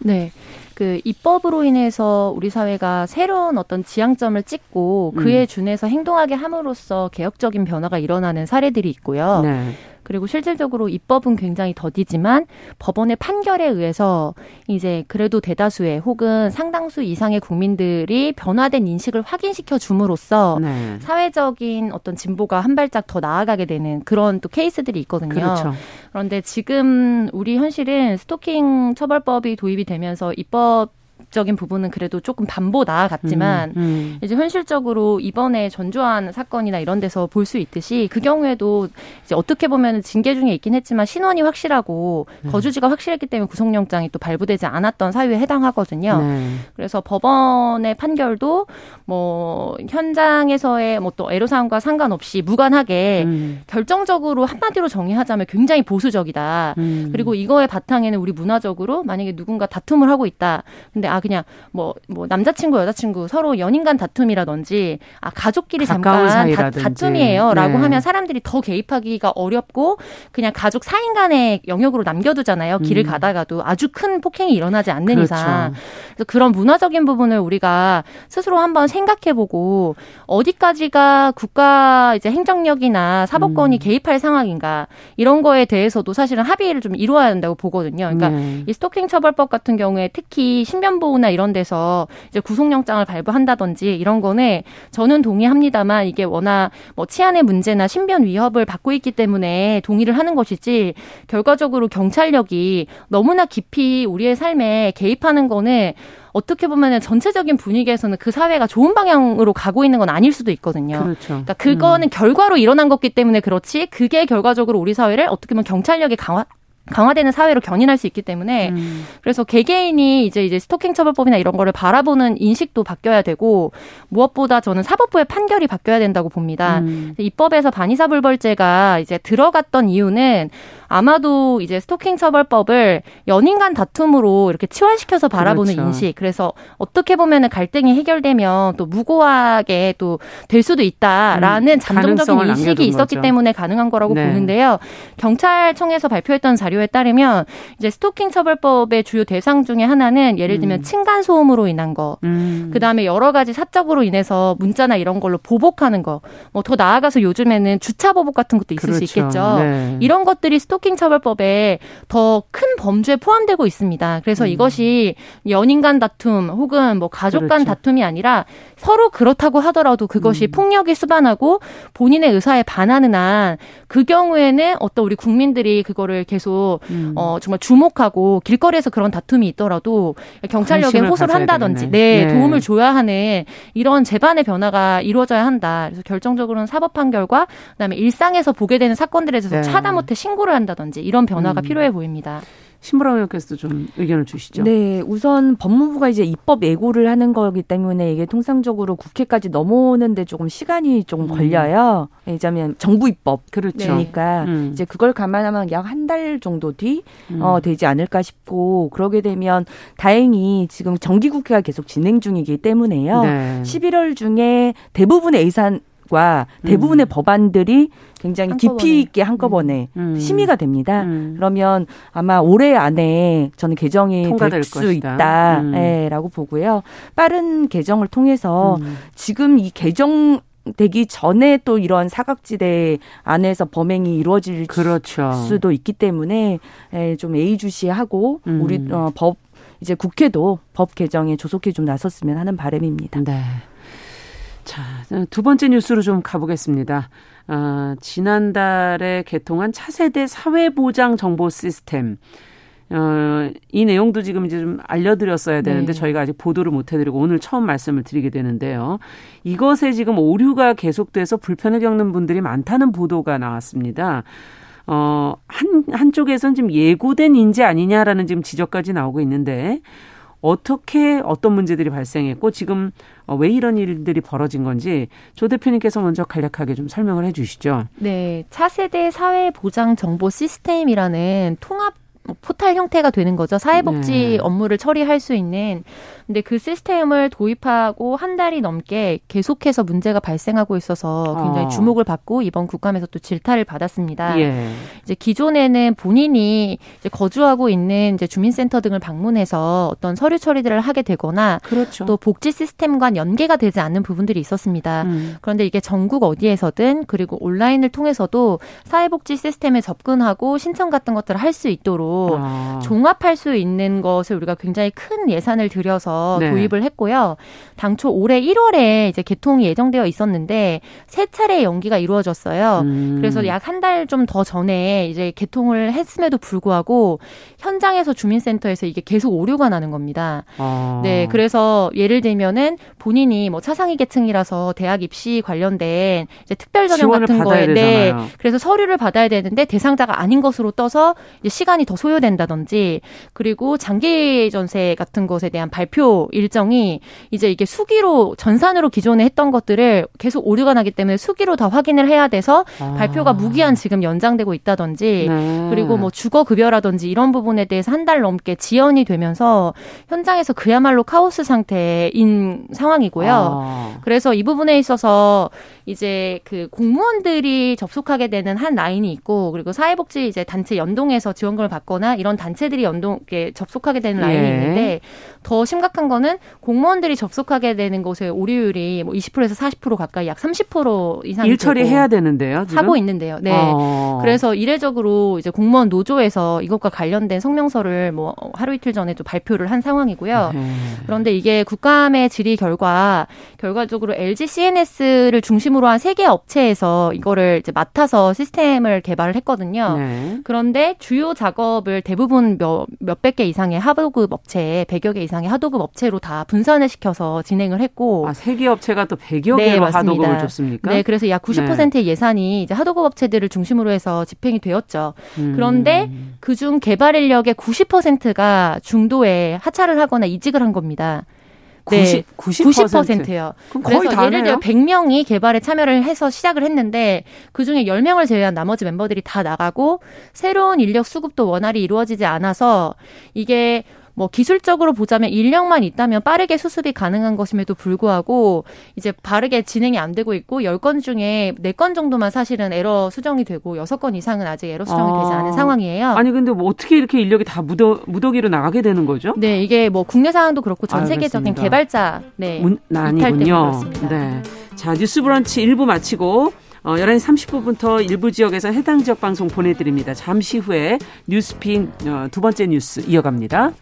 네. 그 입법으로 인해서 우리 사회가 새로운 어떤 지향점을 찍고 그에 음. 준해서 행동하게 함으로써 개혁적인 변화가 일어나는 사례들이 있고요. 네. 그리고 실질적으로 입법은 굉장히 더디지만 법원의 판결에 의해서 이제 그래도 대다수의 혹은 상당수 이상의 국민들이 변화된 인식을 확인시켜 줌으로써 네. 사회적인 어떤 진보가 한 발짝 더 나아가게 되는 그런 또 케이스들이 있거든요. 그렇죠. 그런데 지금 우리 현실은 스토킹 처벌법이 도입이 되면서 입법 적인 부분은 그래도 조금 반보 나아갔지만 음, 음. 이제 현실적으로 이번에 전주한 사건이나 이런 데서 볼 수 있듯이 그 경우에도 이제 어떻게 보면 징계 중에 있긴 했지만 신원이 확실하고 네. 거주지가 확실했기 때문에 구속영장이 또 발부되지 않았던 사유에 해당하거든요. 네. 그래서 법원의 판결도 뭐 현장에서의 뭐 또 애로사항과 상관없이 무관하게 음, 결정적으로 한마디로 정의하자면 굉장히 보수적이다. 음. 그리고 이거의 바탕에는 우리 문화적으로 만약에 누군가 다툼을 하고 있다. 근데 아 그냥 뭐 뭐 남자친구 여자친구 서로 연인 간 다툼이라든지 아 가족끼리 잠깐 다. 다툼이에요라고 네. 하면 사람들이 더 개입하기가 어렵고 그냥 가족 사인 간의 영역으로 남겨두잖아요. 길을 음. 가다가도 아주 큰 폭행이 일어나지 않는 그렇죠. 이상. 그래서 그런 문화적인 부분을 우리가 스스로 한번 생각해보고 어디까지가 국가 이제 행정력이나 사법권이 음. 개입할 상황인가 이런 거에 대해서도 사실은 합의를 좀 이루어야 된다고 보거든요. 그러니까 네. 이 스토킹 처벌법 같은 경우에 특히 신변보호 나 이런 데서 이제 구속영장을 발부한다든지 이런 거는 저는 동의합니다만 이게 워낙 뭐 치안의 문제나 신변 위협을 받고 있기 때문에 동의를 하는 것이지 결과적으로 경찰력이 너무나 깊이 우리의 삶에 개입하는 거는 어떻게 보면은 전체적인 분위기에서는 그 사회가 좋은 방향으로 가고 있는 건 아닐 수도 있거든요. 그렇죠. 그러니까 그거는 결과로 일어난 거기 때문에 그렇지 그게 결과적으로 우리 사회를 어떻게 보면 경찰력이 강화 강화되는 사회로 견인할 수 있기 때문에 음. 그래서 개개인이 이제 이제 스토킹 처벌법이나 이런 거를 바라보는 인식도 바뀌어야 되고 무엇보다 저는 사법부의 판결이 바뀌어야 된다고 봅니다. 음. 입법에서 반의사 불벌죄가 이제 들어갔던 이유는 아마도 이제 스토킹 처벌법을 연인 간 다툼으로 이렇게 치환시켜서 바라보는 그렇죠. 인식. 그래서 어떻게 보면은 갈등이 해결되면 또 무고하게 또 될 수도 있다라는 음, 잠정적인 인식이 있었기 거죠. 때문에 가능한 거라고 네. 보는데요. 경찰청에서 발표했던 자료에 따르면 이제 스토킹 처벌법의 주요 대상 중에 하나는 예를 들면 음. 층간 소음으로 인한 거, 음. 그 다음에 여러 가지 사적으로 인해서 문자나 이런 걸로 보복하는 거, 뭐 더 나아가서 요즘에는 주차 보복 같은 것도 있을 수 그렇죠. 있겠죠. 네. 이런 것들이 스토킹 스토킹 처벌법에 더 큰 범주에 포함되고 있습니다. 그래서 음. 이것이 연인 간 다툼 혹은 뭐 가족 간 그렇죠. 다툼이 아니라 서로 그렇다고 하더라도 그것이 음. 폭력이 수반하고 본인의 의사에 반하는 한 그 경우에는 어떤 우리 국민들이 그거를 계속 음. 어 정말 주목하고 길거리에서 그런 다툼이 있더라도 경찰력에 호소를 한다든지 네, 네, 도움을 줘야 하는 이런 재반의 변화가 이루어져야 한다. 그래서 결정적으로는 사법 판결과 그다음에 일상에서 보게 되는 사건들에 대해서 네. 차다 못해 신고를 한다 든지 이런 변화가 음. 필요해 보입니다. 신보라 의원께서도 좀 의견을 주시죠. 네, 우선 법무부가 이제 입법 예고를 하는 거기 때문에 이게 통상적으로 국회까지 넘어오는데 조금 시간이 조금 음. 걸려요. 왜냐하면 정부 입법 그렇죠. 그러니까 음. 이제 그걸 감안하면 약 한 달 정도 뒤 음. 어, 되지 않을까 싶고 그러게 되면 다행히 지금 정기 국회가 계속 진행 중이기 때문에요. 네. 11월 중에 대부분의 예산 과 대부분의 음. 법안들이 굉장히 한꺼번에. 깊이 있게 한꺼번에 음. 음. 심의가 됩니다. 음. 그러면 아마 올해 안에 저는 개정이 될 수 있다라고 음. 보고요. 빠른 개정을 통해서 음. 지금 이 개정 되기 전에 또 이런 사각지대 안에서 범행이 이루어질 그렇죠. 수도 있기 때문에 좀 예의주시하고 우리 어, 법 이제 국회도 법 개정에 조속히 좀 나섰으면 하는 바람입니다. 네. 자, 두 번째 뉴스로 좀 가보겠습니다. 어, 지난달에 개통한 차세대 사회보장 정보 시스템. 어, 이 내용도 지금 이제 좀 알려드렸어야 되는데 네. 저희가 아직 보도를 못 해드리고 오늘 처음 말씀을 드리게 되는데요. 이것에 지금 오류가 계속돼서 불편을 겪는 분들이 많다는 보도가 나왔습니다. 어, 한, 한쪽에선 지금 예고된 인재 아니냐라는 지금 지적까지 나오고 있는데 어떻게 어떤 문제들이 발생했고 지금 어, 왜 이런 일들이 벌어진 건지 조 대표님께서 먼저 간략하게 좀 설명을 해 주시죠. 네. 차세대 사회 보장 정보 시스템이라는 통합 뭐 포탈 형태가 되는 거죠. 사회복지 네. 업무를 처리할 수 있는. 근데 그 시스템을 도입하고 한 달이 넘게 계속해서 문제가 발생하고 있어서 굉장히 어. 주목을 받고 이번 국감에서 또 질타를 받았습니다. 예. 이제 기존에는 본인이 이제 거주하고 있는 이제 주민센터 등을 방문해서 어떤 서류 처리들을 하게 되거나 그렇죠. 또 복지 시스템과 연계가 되지 않는 부분들이 있었습니다. 음. 그런데 이게 전국 어디에서든 그리고 온라인을 통해서도 사회복지 시스템에 접근하고 신청 같은 것들을 할 수 있도록 아. 종합할 수 있는 것을 우리가 굉장히 큰 예산을 들여서 네. 도입을 했고요. 당초 올해 1월에 이제 개통이 예정되어 있었는데 세 차례 연기가 이루어졌어요. 음. 그래서 약 한 달 좀 더 전에 이제 개통을 했음에도 불구하고 현장에서 주민센터에서 이게 계속 오류가 나는 겁니다. 아. 네, 그래서 예를 들면은 본인이 뭐 차상위 계층이라서 대학 입시 관련된 이제 특별 전형 같은 거에 네, 그래서 서류를 받아야 되는데 대상자가 아닌 것으로 떠서 이제 시간이 더 소요된다든지 그리고 장기 전세 같은 것에 대한 발표 일정이 이제 이게 수기로 전산으로 기존에 했던 것들을 계속 오류가 나기 때문에 수기로 다 확인을 해야 돼서 아. 발표가 무기한 지금 연장되고 있다든지 네. 그리고 뭐 주거 급여라든지 이런 부분에 대해서 한 달 넘게 지연이 되면서 현장에서 그야말로 카오스 상태인 상황이고요. 아. 그래서 이 부분에 있어서 이제 그 공무원들이 접속하게 되는 한 라인이 있고 그리고 사회복지 이제 단체 연동해서 지원금을 받 거나 이런 단체들이 연동 에 접속하게 되는 라인이 예. 있는데 더 심각한 거는 공무원들이 접속하게 되는 곳의 오류율이 뭐 20%에서 40% 가까이 약 30% 이상 일 처리해야 되는데요. 지금? 하고 있는데요. 네. 어. 그래서 이례적으로 이제 공무원 노조에서 이것과 관련된 성명서를 뭐 하루 이틀 전에 또 발표를 한 상황이고요. 네. 그런데 이게 국감의 질의 결과 결과적으로 LG CNS를 중심으로 중심으로 한 세 개 업체에서 이거를 이제 맡아서 시스템을 개발을 했거든요. 네. 그런데 주요 작업 을 대부분 몇, 몇백 개 이상의 하도급 업체, 100여 개 이상의 하도급 업체로 다 분산을 시켜서 진행을 했고. 아, 세개 업체가 또 100여 네, 개로 맞습니다. 하도급을 줬습니까? 네, 그래서 약 90%의 네. 예산이 이제 하도급 업체들을 중심으로 해서 집행이 되었죠. 음. 그런데 그중 개발 인력의 90%가 중도에 하차를 하거나 이직을 한 겁니다. 네, 90, 90%요. 그래서 예를 들어 100명이 개발에 참여를 해서 시작을 했는데 그중에 10명을 제외한 나머지 멤버들이 다 나가고 새로운 인력 수급도 원활히 이루어지지 않아서 이게 뭐 기술적으로 보자면 인력만 있다면 빠르게 수습이 가능한 것임에도 불구하고 이제 바르게 진행이 안 되고 있고 10건 중에 4건 정도만 사실은 에러 수정이 되고 6건 이상은 아직 에러 수정이 아. 되지 않은 상황이에요. 아니 근데 뭐 어떻게 이렇게 인력이 다 무더, 무더기로 나가게 되는 거죠? 네, 이게 뭐 국내 상황도 그렇고 전 세계적인 개발자 네. 문, 아니군요. 네. 자, 뉴스 브런치 1부 마치고 어, 11시 30분부터 일부 지역에서 해당 지역 방송 보내드립니다. 잠시 후에 뉴스픽 어, 두 번째 뉴스 이어갑니다.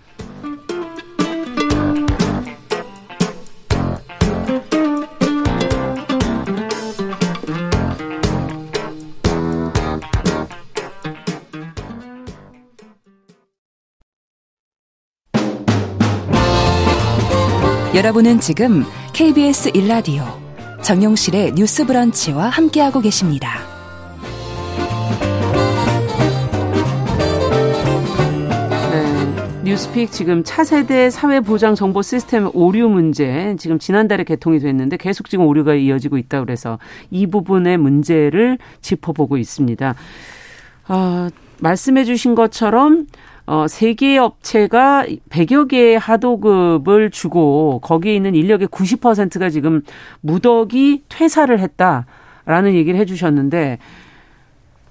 여러분은 지금 KBS 일라디오 정용실의 뉴스 브런치와 함께하고 계십니다. 네, 뉴스픽 지금 차세대 사회보장 정보 시스템 오류 문제 지금 지난달에 개통이 됐는데 계속 지금 오류가 이어지고 있다 그래서 이 부분의 문제를 짚어보고 있습니다. 아, 말씀해 주신 것처럼 어, 세 개의 업체가 100여 개의 하도급을 주고 거기에 있는 인력의 90%가 지금 무더기 퇴사를 했다라는 얘기를 해 주셨는데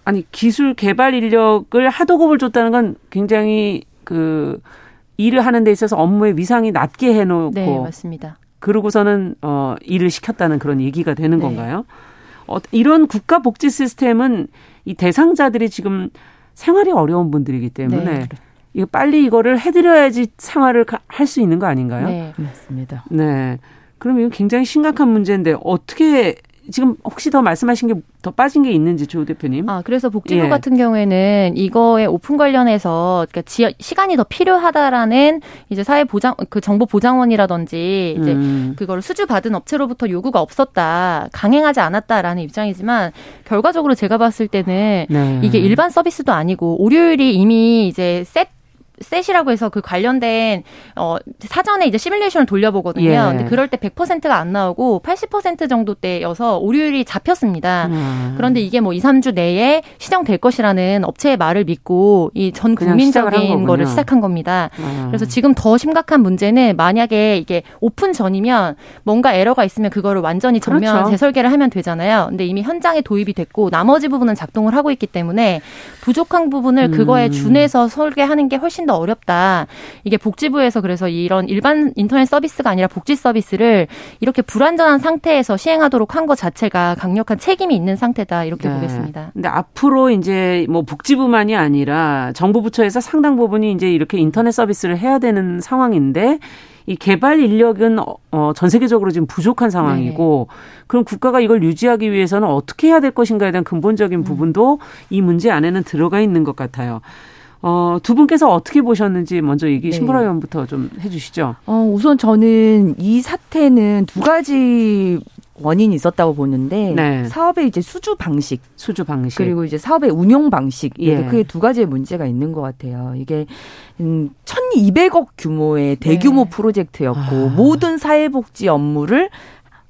아니 기술 개발 인력을 하도급을 줬다는 건 굉장히 그 일을 하는 데 있어서 업무의 위상이 낮게 해 놓고 네, 맞습니다. 그러고서는 어 일을 시켰다는 그런 얘기가 되는 네. 건가요? 어, 이런 국가 복지 시스템은 이 대상자들이 지금 생활이 어려운 분들이기 때문에 네. 이거 빨리 이거를 해드려야지 생활을 할 수 있는 거 아닌가요? 네. 맞습니다. 네. 그럼 이거 굉장히 심각한 문제인데 어떻게 지금 혹시 더 말씀하신 게 더 빠진 게 있는지 조 대표님? 아, 그래서 복지부 예. 같은 경우에는 이거에 오픈 관련해서 그러니까 지, 시간이 더 필요하다라는 이제 사회 보장 그 정보 보장원이라든지 이제 음. 그거를 수주 받은 업체로부터 요구가 없었다, 강행하지 않았다라는 입장이지만 결과적으로 제가 봤을 때는 네. 이게 일반 서비스도 아니고 오류율이 이미 이제 셋 셋이라고 해서 그 관련된 어 사전에 이제 시뮬레이션을 돌려보거든요. 예. 근데 그럴 때 100%가 안 나오고 80% 정도 때여서 오류율이 잡혔습니다. 음. 그런데 이게 뭐 2, 3주 내에 시정될 것이라는 업체의 말을 믿고 이 전 국민적인. 거를 시작한 겁니다. 아. 그래서 지금 더 심각한 문제는 만약에 이게 오픈 전이면 뭔가 에러가 있으면 그거를 완전히 전면 그렇죠. 재설계를 하면 되잖아요. 근데 이미 현장에 도입이 됐고 나머지 부분은 작동을 하고 있기 때문에 부족한 부분을 그거에 음. 준해서 설계하는 게 훨씬 더 어렵다. 이게 복지부에서 그래서 이런 일반 인터넷 서비스가 아니라 복지 서비스를 이렇게 불완전한 상태에서 시행하도록 한 것 자체가 강력한 책임이 있는 상태다. 이렇게 네. 보겠습니다. 근데 앞으로 이제 뭐 복지부만이 아니라 정부 부처에서 상당 부분이 이제 이렇게 인터넷 서비스를 해야 되는 상황인데 이 개발 인력은 어, 어, 전 세계적으로 지금 부족한 상황이고 그럼 국가가 이걸 유지하기 위해서는 어떻게 해야 될 것인가에 대한 근본적인 부분도 이 문제 안에는 들어가 있는 것 같아요. 어, 두 분께서 어떻게 보셨는지 먼저 얘기 네. 신보라 의원부터 좀 해주시죠. 어, 우선 저는 이 사태는 두 가지 원인이 있었다고 보는데 네. 사업의 이제 수주 방식 수주 방식. 그리고 이제 사업의 운용 방식 예. 크게 두 가지의 문제가 있는 것 같아요. 이게 음, 1,200억 규모의 대규모 네. 프로젝트였고 아. 모든 사회복지 업무를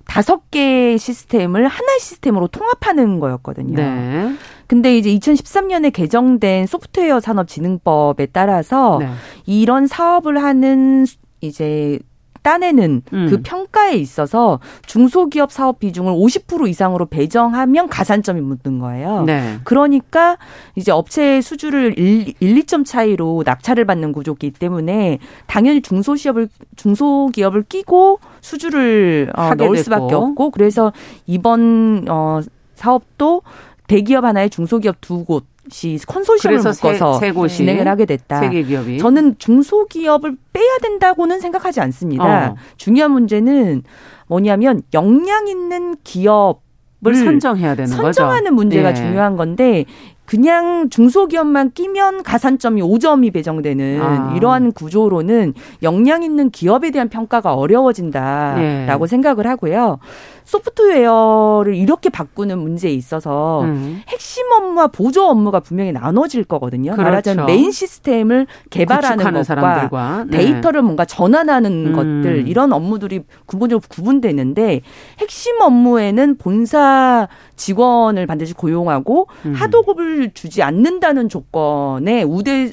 다섯 개의 시스템을 하나의 시스템으로 통합하는 거였거든요. 네. 근데 이제 2013년에 개정된 소프트웨어 산업진흥법에 따라서 네. 이런 사업을 하는 이제 따내는 음. 그 평가에 있어서 중소기업 사업 비중을 50% 이상으로 배정하면 가산점이 묻는 거예요. 네. 그러니까 이제 업체의 수주를 1, 1, 2점 차이로 낙찰을 받는 구조이기 때문에 당연히 중소기업을 중소기업을 끼고 수주를 어, 하게 넣을 됐고. 수밖에 없고 그래서 이번 어 사업도 대기업 하나에 중소기업 두 곳이 컨소시엄을 그래서 세, 묶어서 세 곳이 진행을 하게 됐다. 기업이 저는 중소기업을 빼야 된다고는 생각하지 않습니다. 어. 중요한 문제는 뭐냐면 역량 있는 기업을 을 선정해야 되는 거죠. 선정하는 문제가 예. 중요한 건데 그냥 중소기업만 끼면 가산점이 5점이 배정되는 아. 이러한 구조로는 역량 있는 기업에 대한 평가가 어려워진다라고 예. 생각을 하고요. 소프트웨어를 이렇게 바꾸는 문제에 있어서 음. 핵심 업무와 보조 업무가 분명히 나눠질 거거든요. 그렇죠. 말하자면 메인 시스템을 개발하는 것과 사람들과 네. 데이터를 뭔가 전환하는 음. 것들 이런 업무들이 근본적으로 구분되는데 핵심 업무에는 본사 직원을 반드시 고용하고 음. 하도급을 주지 않는다는 조건에 우대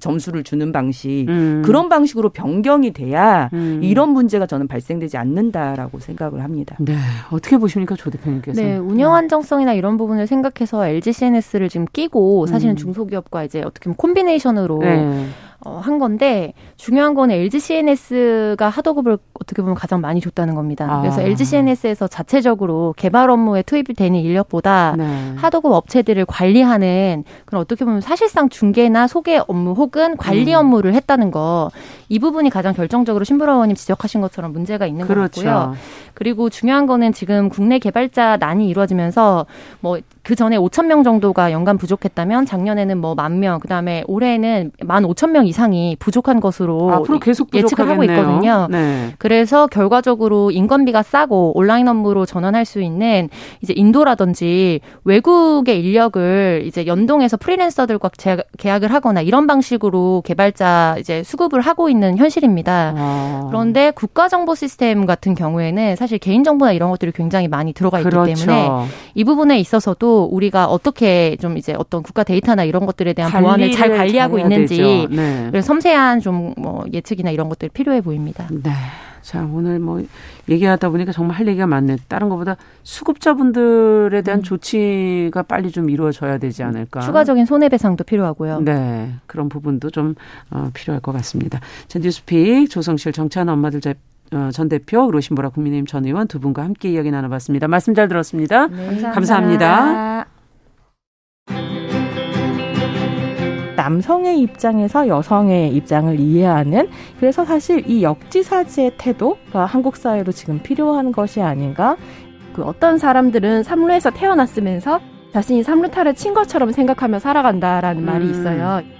점수를 주는 방식 음. 그런 방식으로 변경이 돼야 음. 이런 문제가 저는 발생되지 않는다라고 생각을 합니다. 네 어떻게 보십니까 조 대표님께서? 네, 운영 안정성이나 이런 부분을 생각해서 LG CNS를 지금 끼고 사실은 음. 중소기업과 이제 어떻게 보면 콤비네이션으로 네. 어, 한 건데 중요한 거는 LG CNS가 하도급을 어떻게 보면 가장 많이 줬다는 겁니다. 아. 그래서 LG CNS에서 자체적으로 개발 업무에 투입이 되는 인력보다 네. 하도급 업체들을 관리하는 그런 어떻게 보면 사실상 중개나 소개 업무 혹은 관리 음. 업무를 했다는 거 이 부분이 가장 결정적으로 신부라 의원님 지적하신 것처럼 문제가 있는 것 같고요. 그렇죠. 그리고 중요한 거는 지금 국내 개발자 난이 이루어지면서 뭐그 전에 5천 명 정도가 연간 부족했다면 작년에는 뭐 만 명, 그다음에 올해는 만 5천 명 이상이 부족한 것으로 앞으로 계속 예측을 하고 부족하겠네요. 있거든요. 네. 그래서 결과적으로 인건비가 싸고 온라인 업무로 전환할 수 있는 이제 인도라든지 외국의 인력을 이제 연동해서 프리랜서들과 제- 계약을 하거나 이런 방식으로 개발자 이제 수급을 하고 있는 현실입니다. 어. 그런데 국가 정보 시스템 같은 경우에는 사실 개인 정보나 이런 것들이 굉장히 많이 들어가 있기 그렇죠. 때문에 이 부분에 있어서도 우리가 어떻게 좀 이제 어떤 국가 데이터나 이런 것들에 대한 보안을 잘 관리하고 있는지. 네. 그래서 섬세한 좀 뭐 예측이나 이런 것들이 필요해 보입니다. 네. 자, 오늘 뭐 얘기하다 보니까 정말 할 얘기가 많네. 다른 것보다 수급자분들에 대한 조치가 빨리 좀 이루어져야 되지 않을까. 추가적인 손해배상도 필요하고요. 네. 그런 부분도 좀 어, 필요할 것 같습니다. 자, 뉴스픽 조성실 정치하는 엄마들 전 대표 그리고 신보라 국민의힘 전 의원 두 분과 함께 이야기 나눠봤습니다. 말씀 잘 들었습니다. 네, 감사합니다. 남성의 입장에서 여성의 입장을 이해하는 그래서 사실 이 역지사지의 태도가 한국 사회로 지금 필요한 것이 아닌가 그 어떤 사람들은 삼루에서 태어났으면서 자신이 삼루타를 친 것처럼 생각하며 살아간다라는 말이 음. 있어요.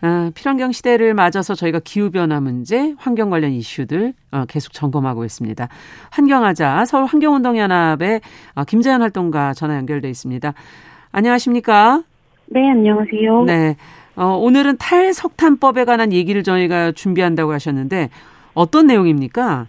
아, 필환경 시대를 맞아서 저희가 기후변화 문제, 환경 관련 이슈들 어, 계속 점검하고 있습니다. 환경하자 서울 환경운동연합의 어, 김재현 활동가 전화 연결돼 있습니다. 안녕하십니까? 네, 안녕하세요. 네. 어, 오늘은 탈석탄법에 관한 얘기를 저희가 준비한다고 하셨는데 어떤 내용입니까?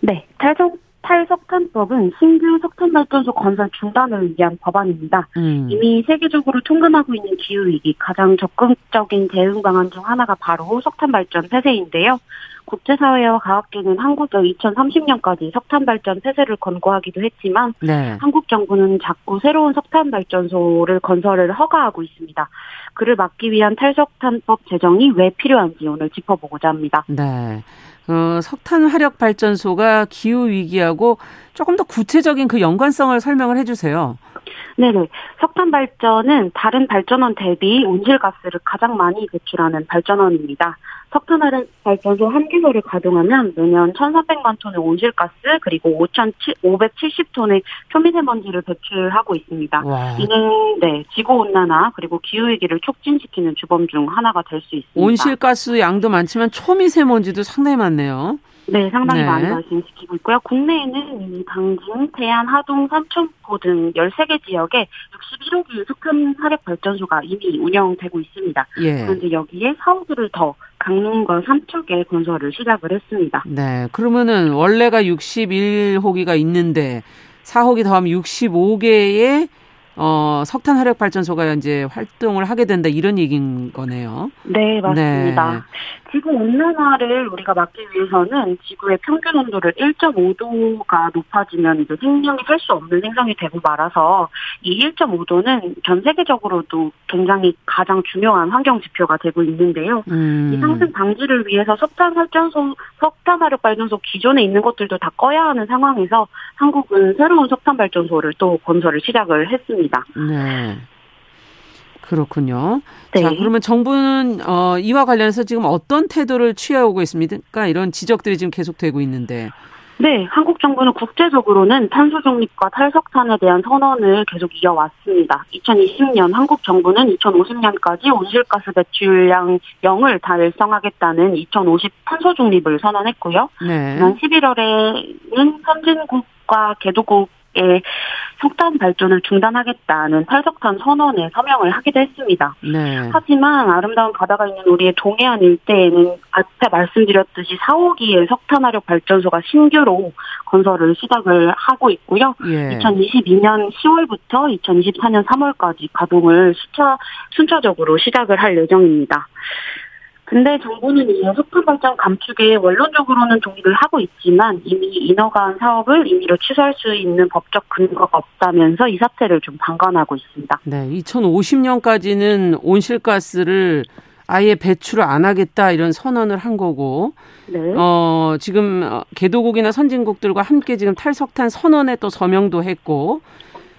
네, 탈석, 탈석탄법은 신규 석탄 발전소 건설 중단을 위한 법안입니다. 음. 이미 세계적으로 통감하고 있는 기후위기 가장 적극적인 대응 방안 중 하나가 바로 석탄 발전 폐쇄인데요. 국제사회와 과학계는 한국에 2030년까지 석탄 발전 폐쇄를 권고하기도 했지만 네. 한국 정부는 자꾸 새로운 석탄 발전소를 건설을 허가하고 있습니다. 그를 막기 위한 탈석탄법 제정이 왜 필요한지 오늘 짚어보고자 합니다. 네. 어, 석탄 화력 발전소가 기후 위기하고 조금 더 구체적인 그 연관성을 설명을 해주세요. 네네. 석탄 발전은 다른 발전원 대비 온실가스를 가장 많이 배출하는 발전원입니다. 석탄 발전소 한 기소를 가동하면 매년 1,300만 톤의 온실가스 그리고 5,570톤의 초미세먼지를 배출하고 있습니다. 와. 이는 네 지구 온난화 그리고 기후 위기를 촉진시키는 주범 중 하나가 될 수 있습니다. 온실가스 양도 많지만 초미세먼지도 상당히 많네요. 네, 상당히 네. 많이 발생시키고 있고요. 국내에는 이미 당진, 태안, 하동, 삼천포 등 13개 지역에 61호기 석탄 화력 발전소가 이미 운영되고 있습니다. 예. 그런데 여기에 4호기를 더 강릉과 삼척에 건설을 시작을 했습니다. 네. 그러면은 원래가 61호기가 있는데 4호기 더하면 65개의 어, 석탄 화력 발전소가 이제 활동을 하게 된다 이런 얘기인 거네요. 네, 맞습니다. 네. 지구 온난화를 우리가 막기 위해서는 지구의 평균 온도를 1.5도가 높아지면 이제 생명이 살 수 없는 생성이 되고 말아서 이 1.5도는 전 세계적으로도 굉장히 가장 중요한 환경 지표가 되고 있는데요. 음. 이 상승 방지를 위해서 석탄 발전소, 석탄 화력 발전소 기존에 있는 것들도 다 꺼야 하는 상황에서 한국은 새로운 석탄 발전소를 또 건설을 시작을 했습니다. 네. 그렇군요. 네. 자, 그러면 정부는 어, 이와 관련해서 지금 어떤 태도를 취해오고 있습니까? 이런 지적들이 지금 계속되고 있는데. 네, 한국 정부는 국제적으로는 탄소 중립과 탈석탄에 대한 선언을 계속 이어왔습니다. 2020년 한국 정부는 2050년까지 온실가스 배출량 0을 달성하겠다는 2050 탄소 중립을 선언했고요. 네. 지난 11월에는 선진국 과 개도국 함께 석탄 발전을 중단하겠다는 탈석탄 선언에 서명을 하기도 했습니다. 네. 하지만 아름다운 바다가 있는 우리의 동해안 일대에는 앞에 말씀드렸듯이 4, 5기의 석탄화력 발전소가 신규로 건설을 시작을 하고 있고요. 예. 2022년 10월부터 2024년 3월까지 가동을 수차, 순차적으로 시작을 할 예정입니다. 근데 정부는 이 석탄 발전 감축에 원론적으로는 동의를 하고 있지만 이미 인허가한 사업을 임의로 취소할 수 있는 법적 근거가 없다면서 이 사태를 좀 방관하고 있습니다. 네, 2050년까지는 온실가스를 아예 배출을 안 하겠다 이런 선언을 한 거고, 네. 어, 지금 어, 개도국이나 선진국들과 함께 지금 탈석탄 선언에 또 서명도 했고,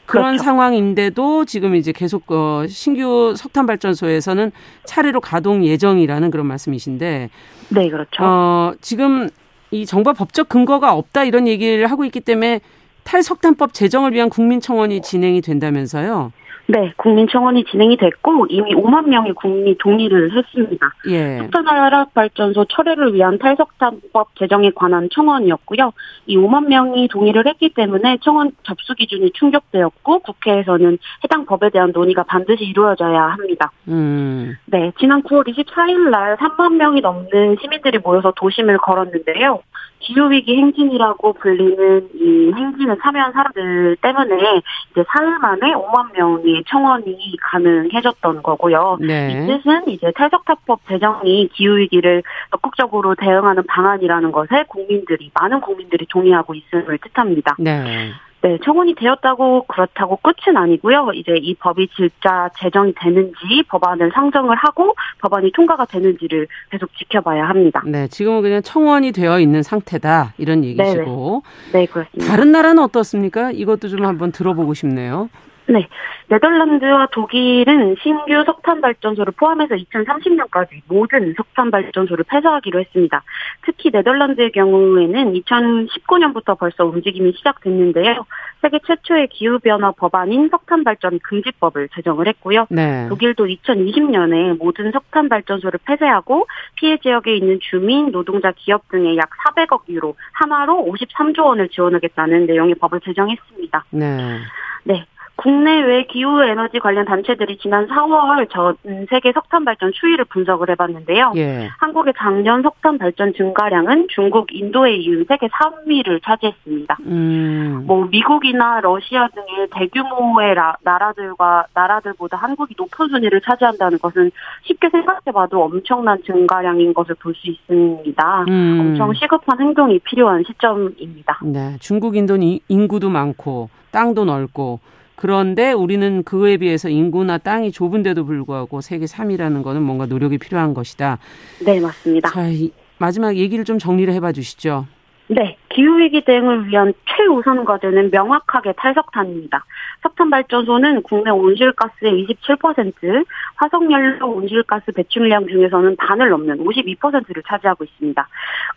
그런 그렇죠. 상황인데도 지금 이제 계속 어, 신규 석탄 발전소에서는 차례로 가동 예정이라는 그런 말씀이신데, 네, 그렇죠. 어, 지금 이 정부가 법적 근거가 없다 이런 얘기를 하고 있기 때문에 탈석탄법 제정을 위한 국민청원이 진행이 된다면서요. 네, 국민청원이 진행이 됐고 이미 5만 명의 국민이 동의를 했습니다. 예. 석탄화력 발전소 철회를 위한 탈석탄법 제정에 관한 청원이었고요. 이 5만 명이 동의를 했기 때문에 청원 접수 기준이 충족되었고 국회에서는 해당 법에 대한 논의가 반드시 이루어져야 합니다. 음. 네, 지난 9월 24일 날 3만 명이 넘는 시민들이 모여서 도심을 걸었는데요. 기후위기 행진이라고 불리는 이 행진에 참여한 사람들 때문에 이제 사흘 만에 5만 명의 청원이 가능해졌던 거고요. 네. 이 뜻은 이제 탈석탄법 제정이 기후위기를 적극적으로 대응하는 방안이라는 것에 국민들이, 많은 국민들이 동의하고 있음을 뜻합니다. 네. 네, 청원이 되었다고 그렇다고 끝은 아니고요. 이제 이 법이 진짜 제정이 되는지 법안을 상정을 하고 법안이 통과가 되는지를 계속 지켜봐야 합니다. 네, 지금은 그냥 청원이 되어 있는 상태다 이런 얘기시고 네, 그렇습니다. 다른 나라는 어떻습니까? 이것도 좀 한번 들어보고 싶네요. 네. 네덜란드와 독일은 신규 석탄 발전소를 포함해서 2030년까지 모든 석탄 발전소를 폐쇄하기로 했습니다. 특히 네덜란드의 경우에는 2019년부터 벌써 움직임이 시작됐는데요. 세계 최초의 기후변화 법안인 석탄 발전 금지법을 제정을 했고요. 네. 독일도 2020년에 모든 석탄 발전소를 폐쇄하고 피해 지역에 있는 주민, 노동자, 기업 등에 약 400억 유로, 한화로 53조 원을 지원하겠다는 내용의 법을 제정했습니다. 네. 네. 국내외 기후 에너지 관련 단체들이 지난 4월 전 세계 석탄 발전 추이를 분석을 해봤는데요. 예. 한국의 작년 석탄 발전 증가량은 중국, 인도에 이은 세계 3위를 차지했습니다. 음. 뭐 미국이나 러시아 등의 대규모의 라- 나라들과 나라들보다 한국이 높은 순위를 차지한다는 것은 쉽게 생각해봐도 엄청난 증가량인 것을 볼 수 있습니다. 음. 엄청 시급한 행동이 필요한 시점입니다. 네. 중국 인도는 이- 인구도 많고 땅도 넓고 그런데 우리는 그에 비해서 인구나 땅이 좁은데도 불구하고 세계 3위라는 거는 뭔가 노력이 필요한 것이다. 네, 맞습니다. 자, 이, 마지막 얘기를 좀 정리를 해봐 주시죠. 네, 기후위기 대응을 위한 최우선 과제는 명확하게 탈석탄입니다. 석탄 발전소는 국내 온실가스의 27%, 화석연료 온실가스 배출량 중에서는 반을 넘는 52%를 차지하고 있습니다.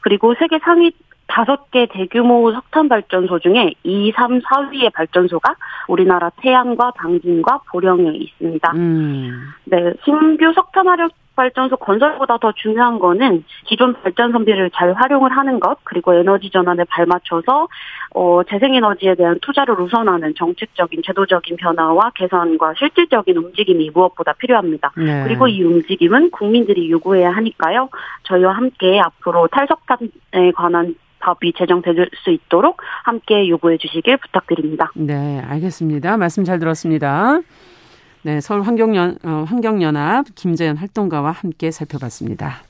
그리고 세계 상위 다섯 개 대규모 석탄 발전소 중에 2, 3, 4위의 발전소가 우리나라 태안과 당진과 보령에 있습니다. 음. 네, 신규 석탄 화력 발전소 건설보다 더 중요한 거는 기존 발전 선비를 잘 활용을 하는 것 그리고 에너지 전환에 발맞춰서 어, 재생에너지에 대한 투자를 우선하는 정책적인 제도적인 변화와 개선과 실질적인 움직임이 무엇보다 필요합니다. 네. 그리고 이 움직임은 국민들이 요구해야 하니까요. 저희와 함께 앞으로 탈석탄에 관한 법이 제정될 수 있도록 함께 요구해 주시길 부탁드립니다. 네, 알겠습니다. 말씀 잘 들었습니다. 네, 서울 환경연, 어, 환경연합 김재현 활동가와 함께 살펴봤습니다.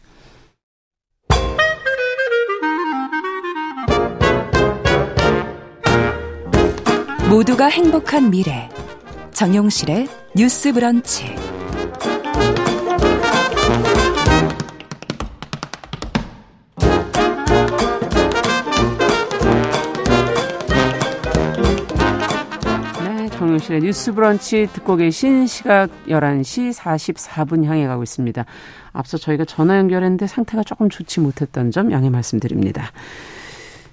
모두가 행복한 미래 정용실의 뉴스 브런치 네, 정용실의 뉴스 브런치 듣고 계신 시각 11시 44분 향해 가고 있습니다. 앞서 저희가 전화 연결했는데 상태가 조금 좋지 못했던 점 양해 말씀드립니다.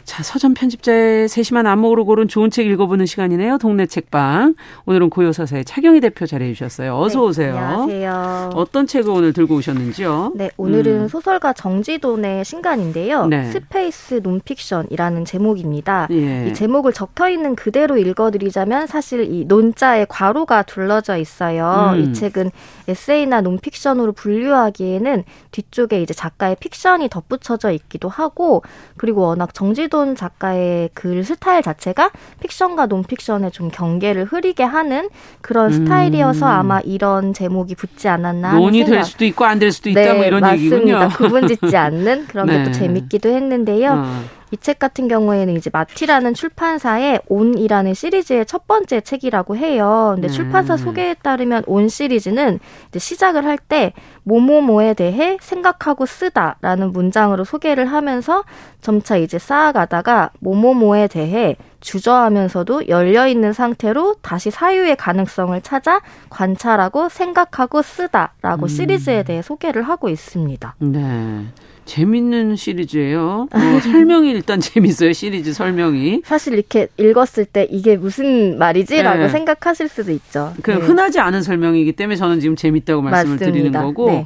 자, 서점 편집자의 세심한 안목으로 고른 좋은 책 읽어보는 시간이네요. 동네 책방. 오늘은 고요사사의 차경희 대표 자리해 주셨어요. 어서 네, 오세요. 안녕하세요. 어떤 책을 오늘 들고 오셨는지요? 네, 오늘은 음. 소설가 정지돈의 신간인데요. 네. 스페이스 논픽션이라는 제목입니다. 예. 이 제목을 적혀 있는 그대로 읽어드리자면 사실 이 논자에 괄호가 둘러져 있어요. 음. 이 책은 에세이나 논픽션으로 분류하기에는 뒤쪽에 이제 작가의 픽션이 덧붙여져 있기도 하고 그리고 워낙 정지돈 작가의 글 스타일 자체가 픽션과 논픽션의 좀 경계를 흐리게 하는 그런 음. 스타일이어서 아마 이런 제목이 붙지 않았나 하는 논이 생각. 될 수도 있고 안 될 수도 있다 뭐 이런 네, 맞습니다. 얘기군요. 구분 짓지 않는 그런 게 네. 또 재밌기도 했는데요. 어. 이 책 같은 경우에는 이제 마티라는 출판사의 온이라는 시리즈의 첫 번째 책이라고 해요. 근데 네. 출판사 소개에 따르면 온 시리즈는 이제 시작을 할때 뭐뭐뭐에 대해 생각하고 쓰다라는 문장으로 소개를 하면서 점차 이제 쌓아가다가 뭐뭐뭐에 대해 주저하면서도 열려 있는 상태로 다시 사유의 가능성을 찾아 관찰하고 생각하고 쓰다라고 음. 시리즈에 대해 소개를 하고 있습니다. 네. 재밌는 시리즈예요. 어, 설명이 일단 재밌어요. 시리즈 설명이. 사실 이렇게 읽었을 때 이게 무슨 말이지라고 네. 생각하실 수도 있죠. 그 네. 흔하지 않은 설명이기 때문에 저는 지금 재밌다고 말씀을 맞습니다. 드리는 거고 네.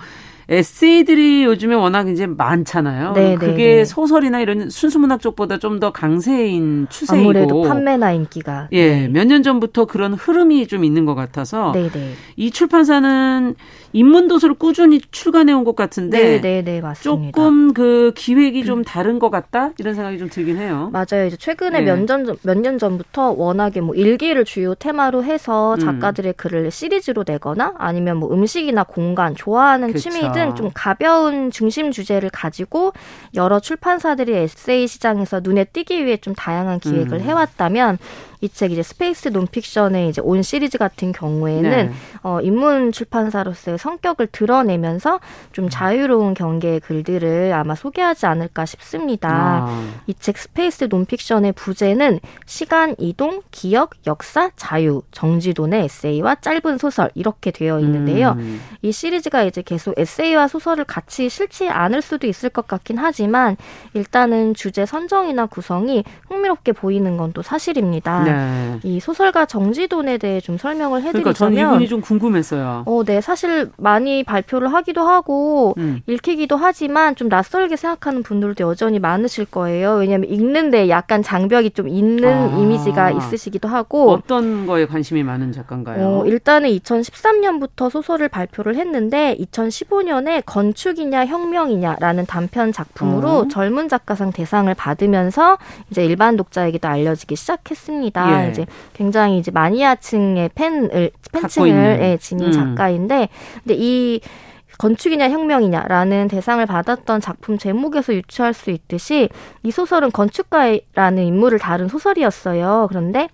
에세이들이 요즘에 워낙 이제 많잖아요. 네, 그게 네, 네. 소설이나 이런 순수문학 쪽보다 좀 더 강세인 추세이고 아무래도 판매나 인기가 예, 몇년 전부터 그런 흐름이 좀 있는 것 같아서 네네 이 출판사는 인문 도서를 꾸준히 출간해 온 것 같은데 네 네 네 맞습니다. 조금 그 기획이 좀 다른 것 같다 이런 생각이 좀 들긴 해요. 맞아요. 이제 최근에 네. 몇년 몇 년 전부터 워낙에 뭐 일기를 주요 테마로 해서 음. 작가들의 글을 시리즈로 내거나 아니면 뭐 음식이나 공간, 좋아하는 그쵸. 취미 등 좀 가벼운 중심 주제를 가지고 여러 출판사들이 에세이 시장에서 눈에 띄기 위해 좀 다양한 기획을 음. 해왔다면 이 책 이제 스페이스 논픽션의 이제 온 시리즈 같은 경우에는 네. 어, 인문 출판사로서의 성격을 드러내면서 좀 자유로운 경계의 글들을 아마 소개하지 않을까 싶습니다. 아. 이책 스페이스 논픽션의 부제는 시간 이동, 기억, 역사, 자유, 정지돈의 에세이와 짧은 소설 이렇게 되어 있는데요. 음. 이 시리즈가 이제 계속 에세이와 소설을 같이 싣지 않을 수도 있을 것 같긴 하지만 일단은 주제 선정이나 구성이 흥미롭게 보이는 건 또 사실입니다. 네. 이 소설가 정지돈에 대해 좀 설명을 그러니까 해드리자면 이분이 좀 궁금했어요. 어, 네. 사실 많이 발표를 하기도 하고 음. 읽히기도 하지만 좀 낯설게 생각하는 분들도 여전히 많으실 거예요. 왜냐하면 읽는데 약간 장벽이 좀 있는 아. 이미지가 있으시기도 하고 어떤 거에 관심이 많은 작가인가요? 어, 일단은 2013년부터 소설을 발표를 했는데 2015년에 건축이냐 혁명이냐라는 단편 작품으로 어. 젊은 작가상 대상을 받으면서 이제 일반 독자에게도 알려지기 시작했습니다. 예. 이제 굉장히 이제 마니아층의 팬을 팬층을. 예, 지닌 음. 작가인데 근데 이 건축이냐 혁명이냐라는 대상을 받았던 작품 제목에서 유추할 수 있듯이 이 소설은 건축가라는 인물을 다룬 소설이었어요. 그런데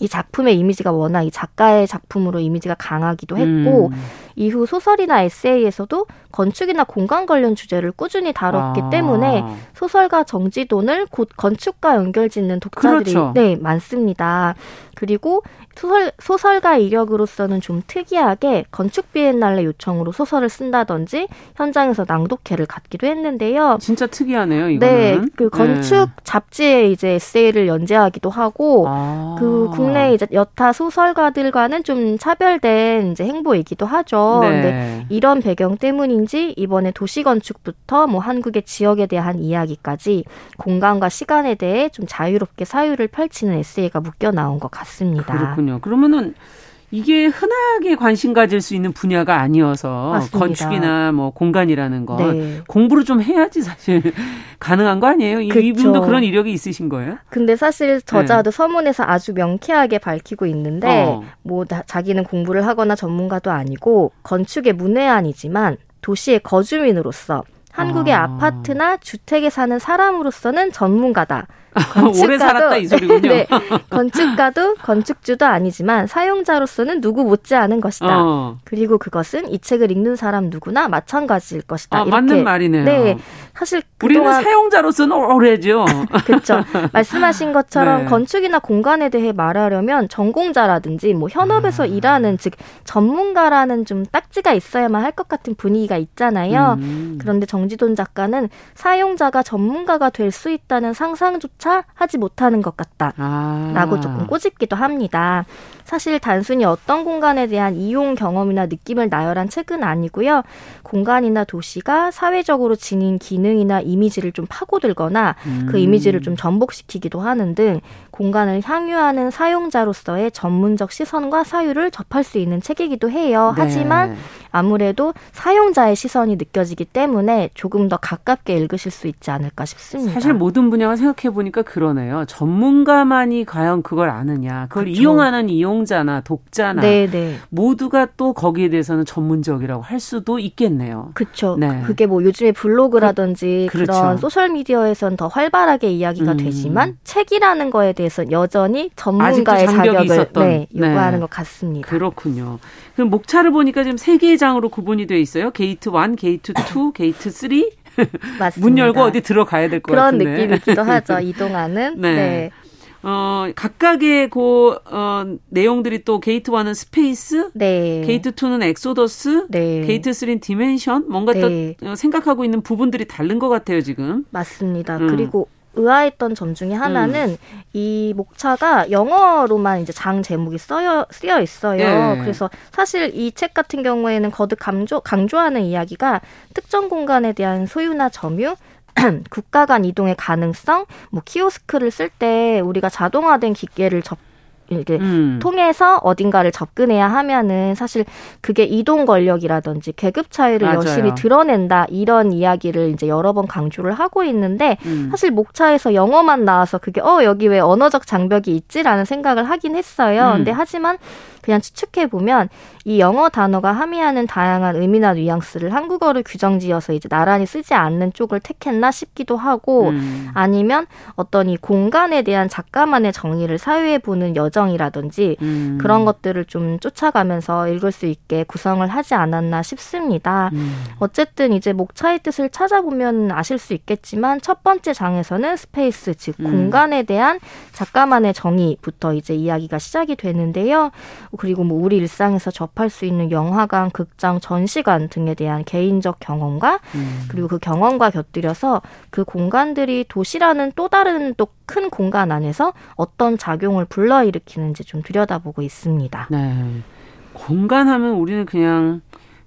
이 작품의 이미지가 워낙 이 작가의 작품으로 이미지가 강하기도 했고 음. 이후 소설이나 에세이에서도 건축이나 공간 관련 주제를 꾸준히 다뤘기 아. 때문에 소설가 정지돈을 곧 건축과 연결짓는 독자들이 그렇죠. 네 많습니다. 그리고 소설, 소설가 이력으로서는 좀 특이하게 건축 비엔날레 요청으로 소설을 쓴다든지 현장에서 낭독회를 갖기도 했는데요. 진짜 특이하네요, 이거는. 네, 그 건축 잡지에 이제 에세이를 연재하기도 하고 아. 그 국내 이제 여타 소설가들과는 좀 차별된 이제 행보이기도 하죠. 네. 근데 이런 배경 때문인지 이번에 도시 건축부터 뭐 한국의 지역에 대한 이야기까지 공간과 시간에 대해 좀 자유롭게 사유를 펼치는 에세이가 묶여 나온 것 같습니다. 그렇군요. 그러면은 이게 흔하게 관심 가질 수 있는 분야가 아니어서 맞습니다. 건축이나 뭐 공간이라는 건 네. 공부를 좀 해야지 사실 가능한 거 아니에요? 이- 그쵸. 이분도 그런 이력이 있으신 거예요? 근데 사실 저자도 서문에서 아주 명쾌하게 밝히고 있는데 어. 뭐 다- 자기는 공부를 하거나 전문가도 아니고 건축의 문외한이지만 도시의 거주민으로서 한국의 아. 아. 파트나 주택에 사는 사람으로서는 전문가다. 오래 살았다 이 소리군요. 네, 건축가도 건축주도 아니지만 사용자로서는 누구 못지 않은 것이다. 어. 그리고 그것은 이 책을 읽는 사람 누구나 마찬가지일 것이다. 아, 이렇게. 맞는 말이네요. 네, 사실 우리는 그동안 사용자로서는 오래죠. 그렇죠. 말씀하신 것처럼 네. 건축이나 공간에 대해 말하려면 전공자라든지 뭐 현업에서 아. 일하는 즉 전문가라는 좀 딱지가 있어야만 할 것 같은 분위기가 있잖아요. 음. 그런데 정지돈 작가는 사용자가 전문가가 될 수 있다는 상상조차 것 조차 하지 못하는 것 같다. 아. 라고 조금 꼬집기도 합니다. 사실 단순히 어떤 공간에 대한 이용 경험이나 느낌을 나열한 책은 아니고요. 공간이나 도시가 사회적으로 지닌 기능이나 이미지를 좀 파고들거나 음. 그 이미지를 좀 전복시키기도 하는 등 공간을 향유하는 사용자로서의 전문적 시선과 사유를 접할 수 있는 책이기도 해요. 네. 하지만 아무래도 사용자의 시선이 느껴지기 때문에 조금 더 가깝게 읽으실 수 있지 않을까 싶습니다. 사실 모든 분야가 생각해 보니까 그러네요. 전문가만이 과연 그걸 아느냐, 그걸 그쵸. 이용하는 이용자나 독자나 네, 네. 모두가 또 거기에 대해서는 전문적이라고 할 수도 있겠네요. 그렇죠. 네. 그게 뭐 요즘에 블로그라든지 그- 그, 그렇죠. 런 소셜 미디어에선 더 활발하게 이야기가 음. 되지만 책이라는 거에 대해서 여전히 아직도 전문가의 자격을 있었던. 네, 요구하는 네. 것 같습니다. 그렇군요. 그럼 목차를 보니까 지금 세 개의 장으로 구분이 돼 있어요. 게이트 1, 게이트 2, 게이트 3. 맞습니다. 문 열고 어디 들어가야 될것 그런 같은데. 느낌이기도 하죠. 이동하는. 네. 네. 어, 각각의 그 어, 내용들이 또 게이트 1은 스페이스, 네. 게이트 2는 엑소더스, 네. 게이트 3는 dimension. 뭔가 네. 또 어, 생각하고 있는 부분들이 다른 것 같아요, 지금. 맞습니다. 음. 그리고 의아했던 점 중에 하나는 이 목차가 영어로만 이제 장 제목이 써여, 쓰여 있어요. 예. 그래서 사실 이 책 같은 경우에는 거듭 강조, 강조하는 이야기가 특정 공간에 대한 소유나 점유, 국가 간 이동의 가능성, 뭐 키오스크를 쓸 때 우리가 자동화된 기계를 접 이렇게 음. 통해서 어딘가를 접근해야 하면은 사실 그게 이동 권력이라든지 계급 차이를 맞아요. 여실히 드러낸다 이런 이야기를 이제 여러 번 강조를 하고 있는데 음. 사실 목차에서 영어만 나와서 그게 어 여기 왜 언어적 장벽이 있지라는 생각을 하긴 했어요. 음. 근데 하지만 그냥 추측해 보면 이 영어 단어가 함의하는 다양한 의미나 뉘앙스를 한국어로 규정지어서 이제 나란히 쓰지 않는 쪽을 택했나 싶기도 하고 음. 아니면 어떤 이 공간에 대한 작가만의 정의를 사유해 보는 여정이라든지 음. 그런 것들을 좀 쫓아가면서 읽을 수 있게 구성을 하지 않았나 싶습니다. 음. 어쨌든 이제 목차의 뜻을 찾아보면 아실 수 있겠지만 첫 번째 장에서는 space 즉 음. 공간에 대한 작가만의 정의부터 이제 이야기가 시작이 되는데요. 그리고 뭐 우리 일상에서 접할 수 있는 영화관, 극장, 전시관 등에 대한 개인적 경험과 음. 그리고 그 경험과 곁들여서 그 공간들이 도시라는 또 다른 또 큰 공간 안에서 어떤 작용을 불러일으키는지 좀 들여다보고 있습니다. 네. 공간 하면 우리는 그냥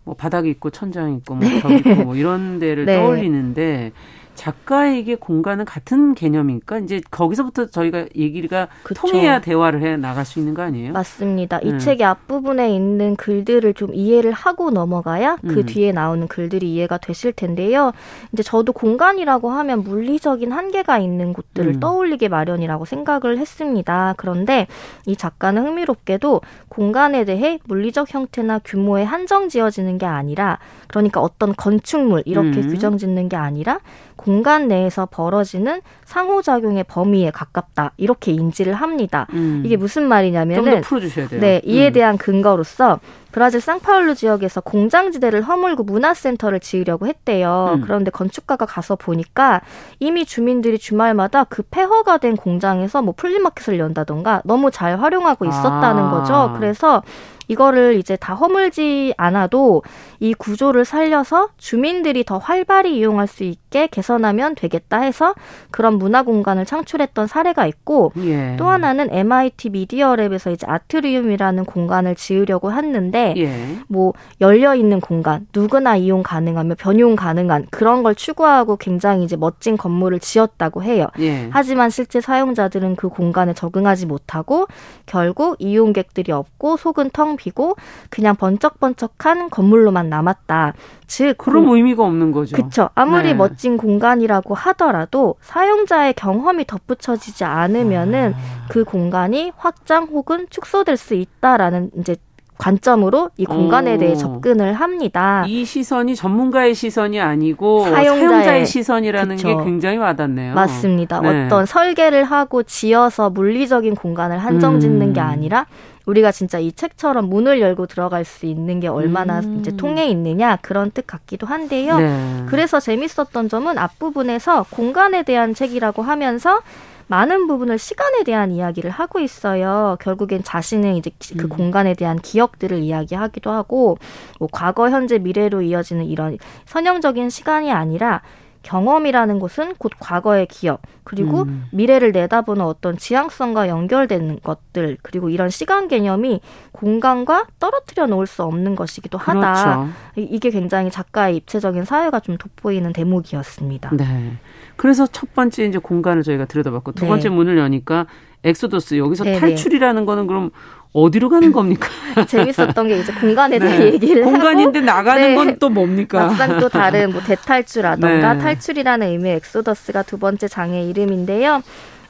뭐 바닥이 있고 천장이 있고 네. 뭐벽 있고 뭐 이런 데를 네. 떠올리는데 작가에게 공간은 같은 개념입니까? 이제 거기서부터 저희가 얘기가 그쵸. 통해야 대화를 해 나갈 수 있는 거 아니에요? 맞습니다. 이 음. 책의 앞부분에 있는 글들을 좀 이해를 하고 넘어가야 그 음. 뒤에 나오는 글들이 이해가 되실 텐데요. 이제 저도 공간이라고 하면 물리적인 한계가 있는 곳들을 음. 떠올리게 마련이라고 생각을 했습니다. 그런데 이 작가는 흥미롭게도 공간에 대해 물리적 형태나 규모에 한정 지어지는 게 아니라 그러니까 어떤 건축물 이렇게 음. 규정 짓는 게 아니라 공간 내에서 벌어지는 상호작용의 범위에 가깝다. 이렇게 인지를 합니다. 음. 이게 무슨 좀 말이냐면은 더 풀어주셔야 돼요. 네, 이에 음. 대한 근거로서 브라질 상파울루 지역에서 공장지대를 허물고 문화센터를 지으려고 했대요. 음. 그런데 건축가가 가서 보니까 이미 주민들이 주말마다 그 폐허가 된 공장에서 뭐 플리마켓을 연다던가 너무 잘 활용하고 있었다는 아. 거죠. 그래서 이거를 이제 다 허물지 않아도 이 구조를 살려서 주민들이 더 활발히 이용할 수 있게 개선하면 되겠다 해서 그런 문화 공간을 창출했던 사례가 있고 예. 또 하나는 MIT 미디어랩에서 이제 아트리움이라는 공간을 지으려고 했는데 예. 뭐 열려 있는 공간, 누구나 이용 가능하며 변용 가능한 그런 걸 추구하고 굉장히 이제 멋진 건물을 지었다고 해요. 예. 하지만 실제 사용자들은 그 공간에 적응하지 못하고 결국 이용객들이 없고 속은 텅 비고 그냥 번쩍번쩍한 건물로만 남았다. 즉 그런 의미가 없는 거죠. 그쵸. 아무리 네. 멋진 공간이라고 하더라도 사용자의 경험이 덧붙여지지 않으면은 아. 그 공간이 확장 혹은 축소될 수 있다라는 이제 관점으로 이 공간에 오. 대해 접근을 합니다. 이 시선이 전문가의 시선이 아니고 사용자의- 사용자의, 시선이라는 그쵸. 게 굉장히 와닿네요. 맞습니다. 네. 어떤 설계를 하고 지어서 물리적인 공간을 한정 짓는 음. 게 아니라 우리가 진짜 이 책처럼 문을 열고 들어갈 수 있는 게 얼마나 음. 이제 통해 있느냐 그런 뜻 같기도 한데요. 네. 그래서 재밌었던 점은 앞부분에서 공간에 대한 책이라고 하면서 많은 부분을 시간에 대한 이야기를 하고 있어요. 결국엔 자신의 이제 기- 그 음. 공간에 대한 기억들을 이야기하기도 하고, 뭐 과거, 현재, 미래로 이어지는 이런 선형적인 시간이 아니라 경험이라는 것은 곧 과거의 기억 그리고 음. 미래를 내다보는 어떤 지향성과 연결되는 것들 그리고 이런 시간 개념이 공간과 떨어뜨려 놓을 수 없는 것이기도 하다. 그렇죠. 이- 이게 굉장히 작가의 입체적인 사유가 좀 돋보이는 대목이었습니다. 네. 그래서 첫 번째 이제 공간을 저희가 들여다봤고 두 네. 번째 문을 여니까 엑소더스 여기서 네네. 탈출이라는 거는 그럼 어디로 가는 겁니까? 재밌었던 게 이제 공간에 대해 네. 얘기를 공간인데 하고 나가는 네. 건또 뭡니까? 막상 또 다른 뭐 대탈출이라던가 네. 탈출이라는 의미의 엑소더스가 두 번째 장의 이름인데요.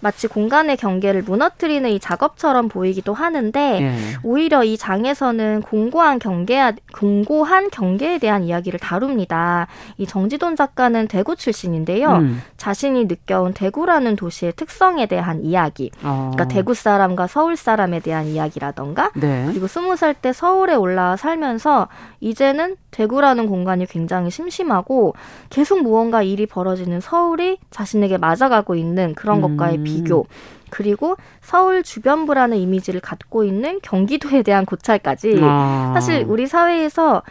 마치 공간의 경계를 무너뜨리는 이 작업처럼 보이기도 하는데 예. 오히려 이 장에서는 공고한 경계 공고한 경계에 대한 이야기를 다룹니다. 이 정지돈 작가는 대구 출신인데요. 음. 자신이 느껴온 대구라는 도시의 특성에 대한 이야기. 어. 그러니까 대구 사람과 서울 사람에 대한 이야기라던가 네. 그리고 스무 살 때 서울에 올라와 살면서 이제는 대구라는 공간이 굉장히 심심하고 계속 무언가 일이 벌어지는 서울이 자신에게 맞아가고 있는 그런 것과의 음. 비교. 그리고 서울 주변부라는 이미지를 갖고 있는 경기도에 대한 고찰까지 아. 사실 우리 사회에서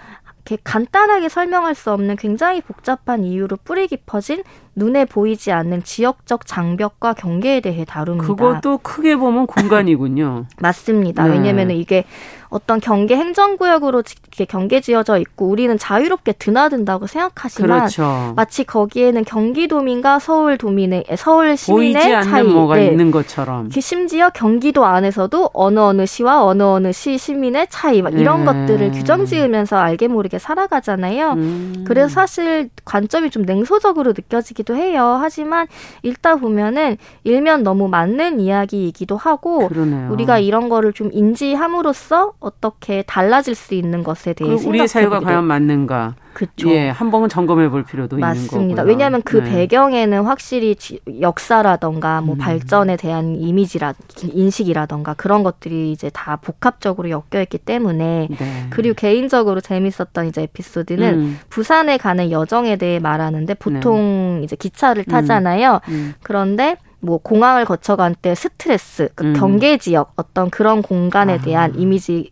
이렇게 간단하게 설명할 수 없는 굉장히 복잡한 이유로 뿌리 깊어진 눈에 보이지 않는 지역적 장벽과 경계에 대해 다룹니다. 그것도 크게 보면 공간이군요. 맞습니다. 네. 왜냐하면 이게 어떤 경계 행정구역으로 지- 이렇게 경계 지어져 있고 우리는 자유롭게 드나든다고 생각하지만 그렇죠. 마치 거기에는 경기도민과 서울 도민의 서울 시민의 보이지 않는 차이, 뭐가 네. 있는 것처럼. 심지어 경기도 안에서도 어느 어느 시와 어느 어느 시 시민의 차이 막 이런 네. 것들을 규정 지으면서 알게 모르게 살아가잖아요. 음. 그래서 사실 관점이 좀 냉소적으로 느껴지기도 해요. 하지만 읽다 보면은 일면 너무 맞는 이야기이기도 하고 그러네요. 우리가 이런 거를 좀 인지함으로써 어떻게 달라질 수 있는 것에 대해 그리고 우리의 사유가 과연 맞는가? 그쵸. 예, 한 번은 점검해 볼 필요도 맞습니다. 있는 거고요. 왜냐하면 그 네. 배경에는 확실히 지- 역사라던가 뭐 음. 발전에 대한 이미지라 인식이라던가 그런 것들이 이제 다 복합적으로 엮여 있기 때문에 네. 그리고 개인적으로 재밌었던 이제 에피소드는 음, 부산에 가는 여정에 대해 말하는데 보통 이제 기차를 타잖아요. 음. 그런데 뭐 공항을 거쳐갈 때 스트레스, 그 음. 경계 지역 어떤 그런 공간에 아. 대한 이미지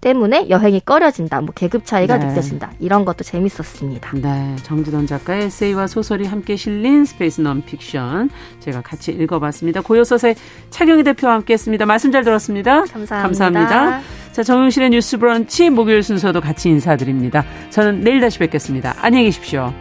때문에 여행이 꺼려진다, 뭐 계급 차이가 네. 느껴진다 이런 것도 재밌었습니다. 네, 정지돈 작가의 에세이와 소설이 함께 실린 스페이스 논픽션 제가 같이 읽어봤습니다. 고요서사 차경희 대표와 함께했습니다. 말씀 잘 들었습니다. 감사합니다. 감사합니다. 자, 정용실의 뉴스브런치 목요일 순서도 같이 인사드립니다. 저는 내일 다시 뵙겠습니다. 안녕히 계십시오.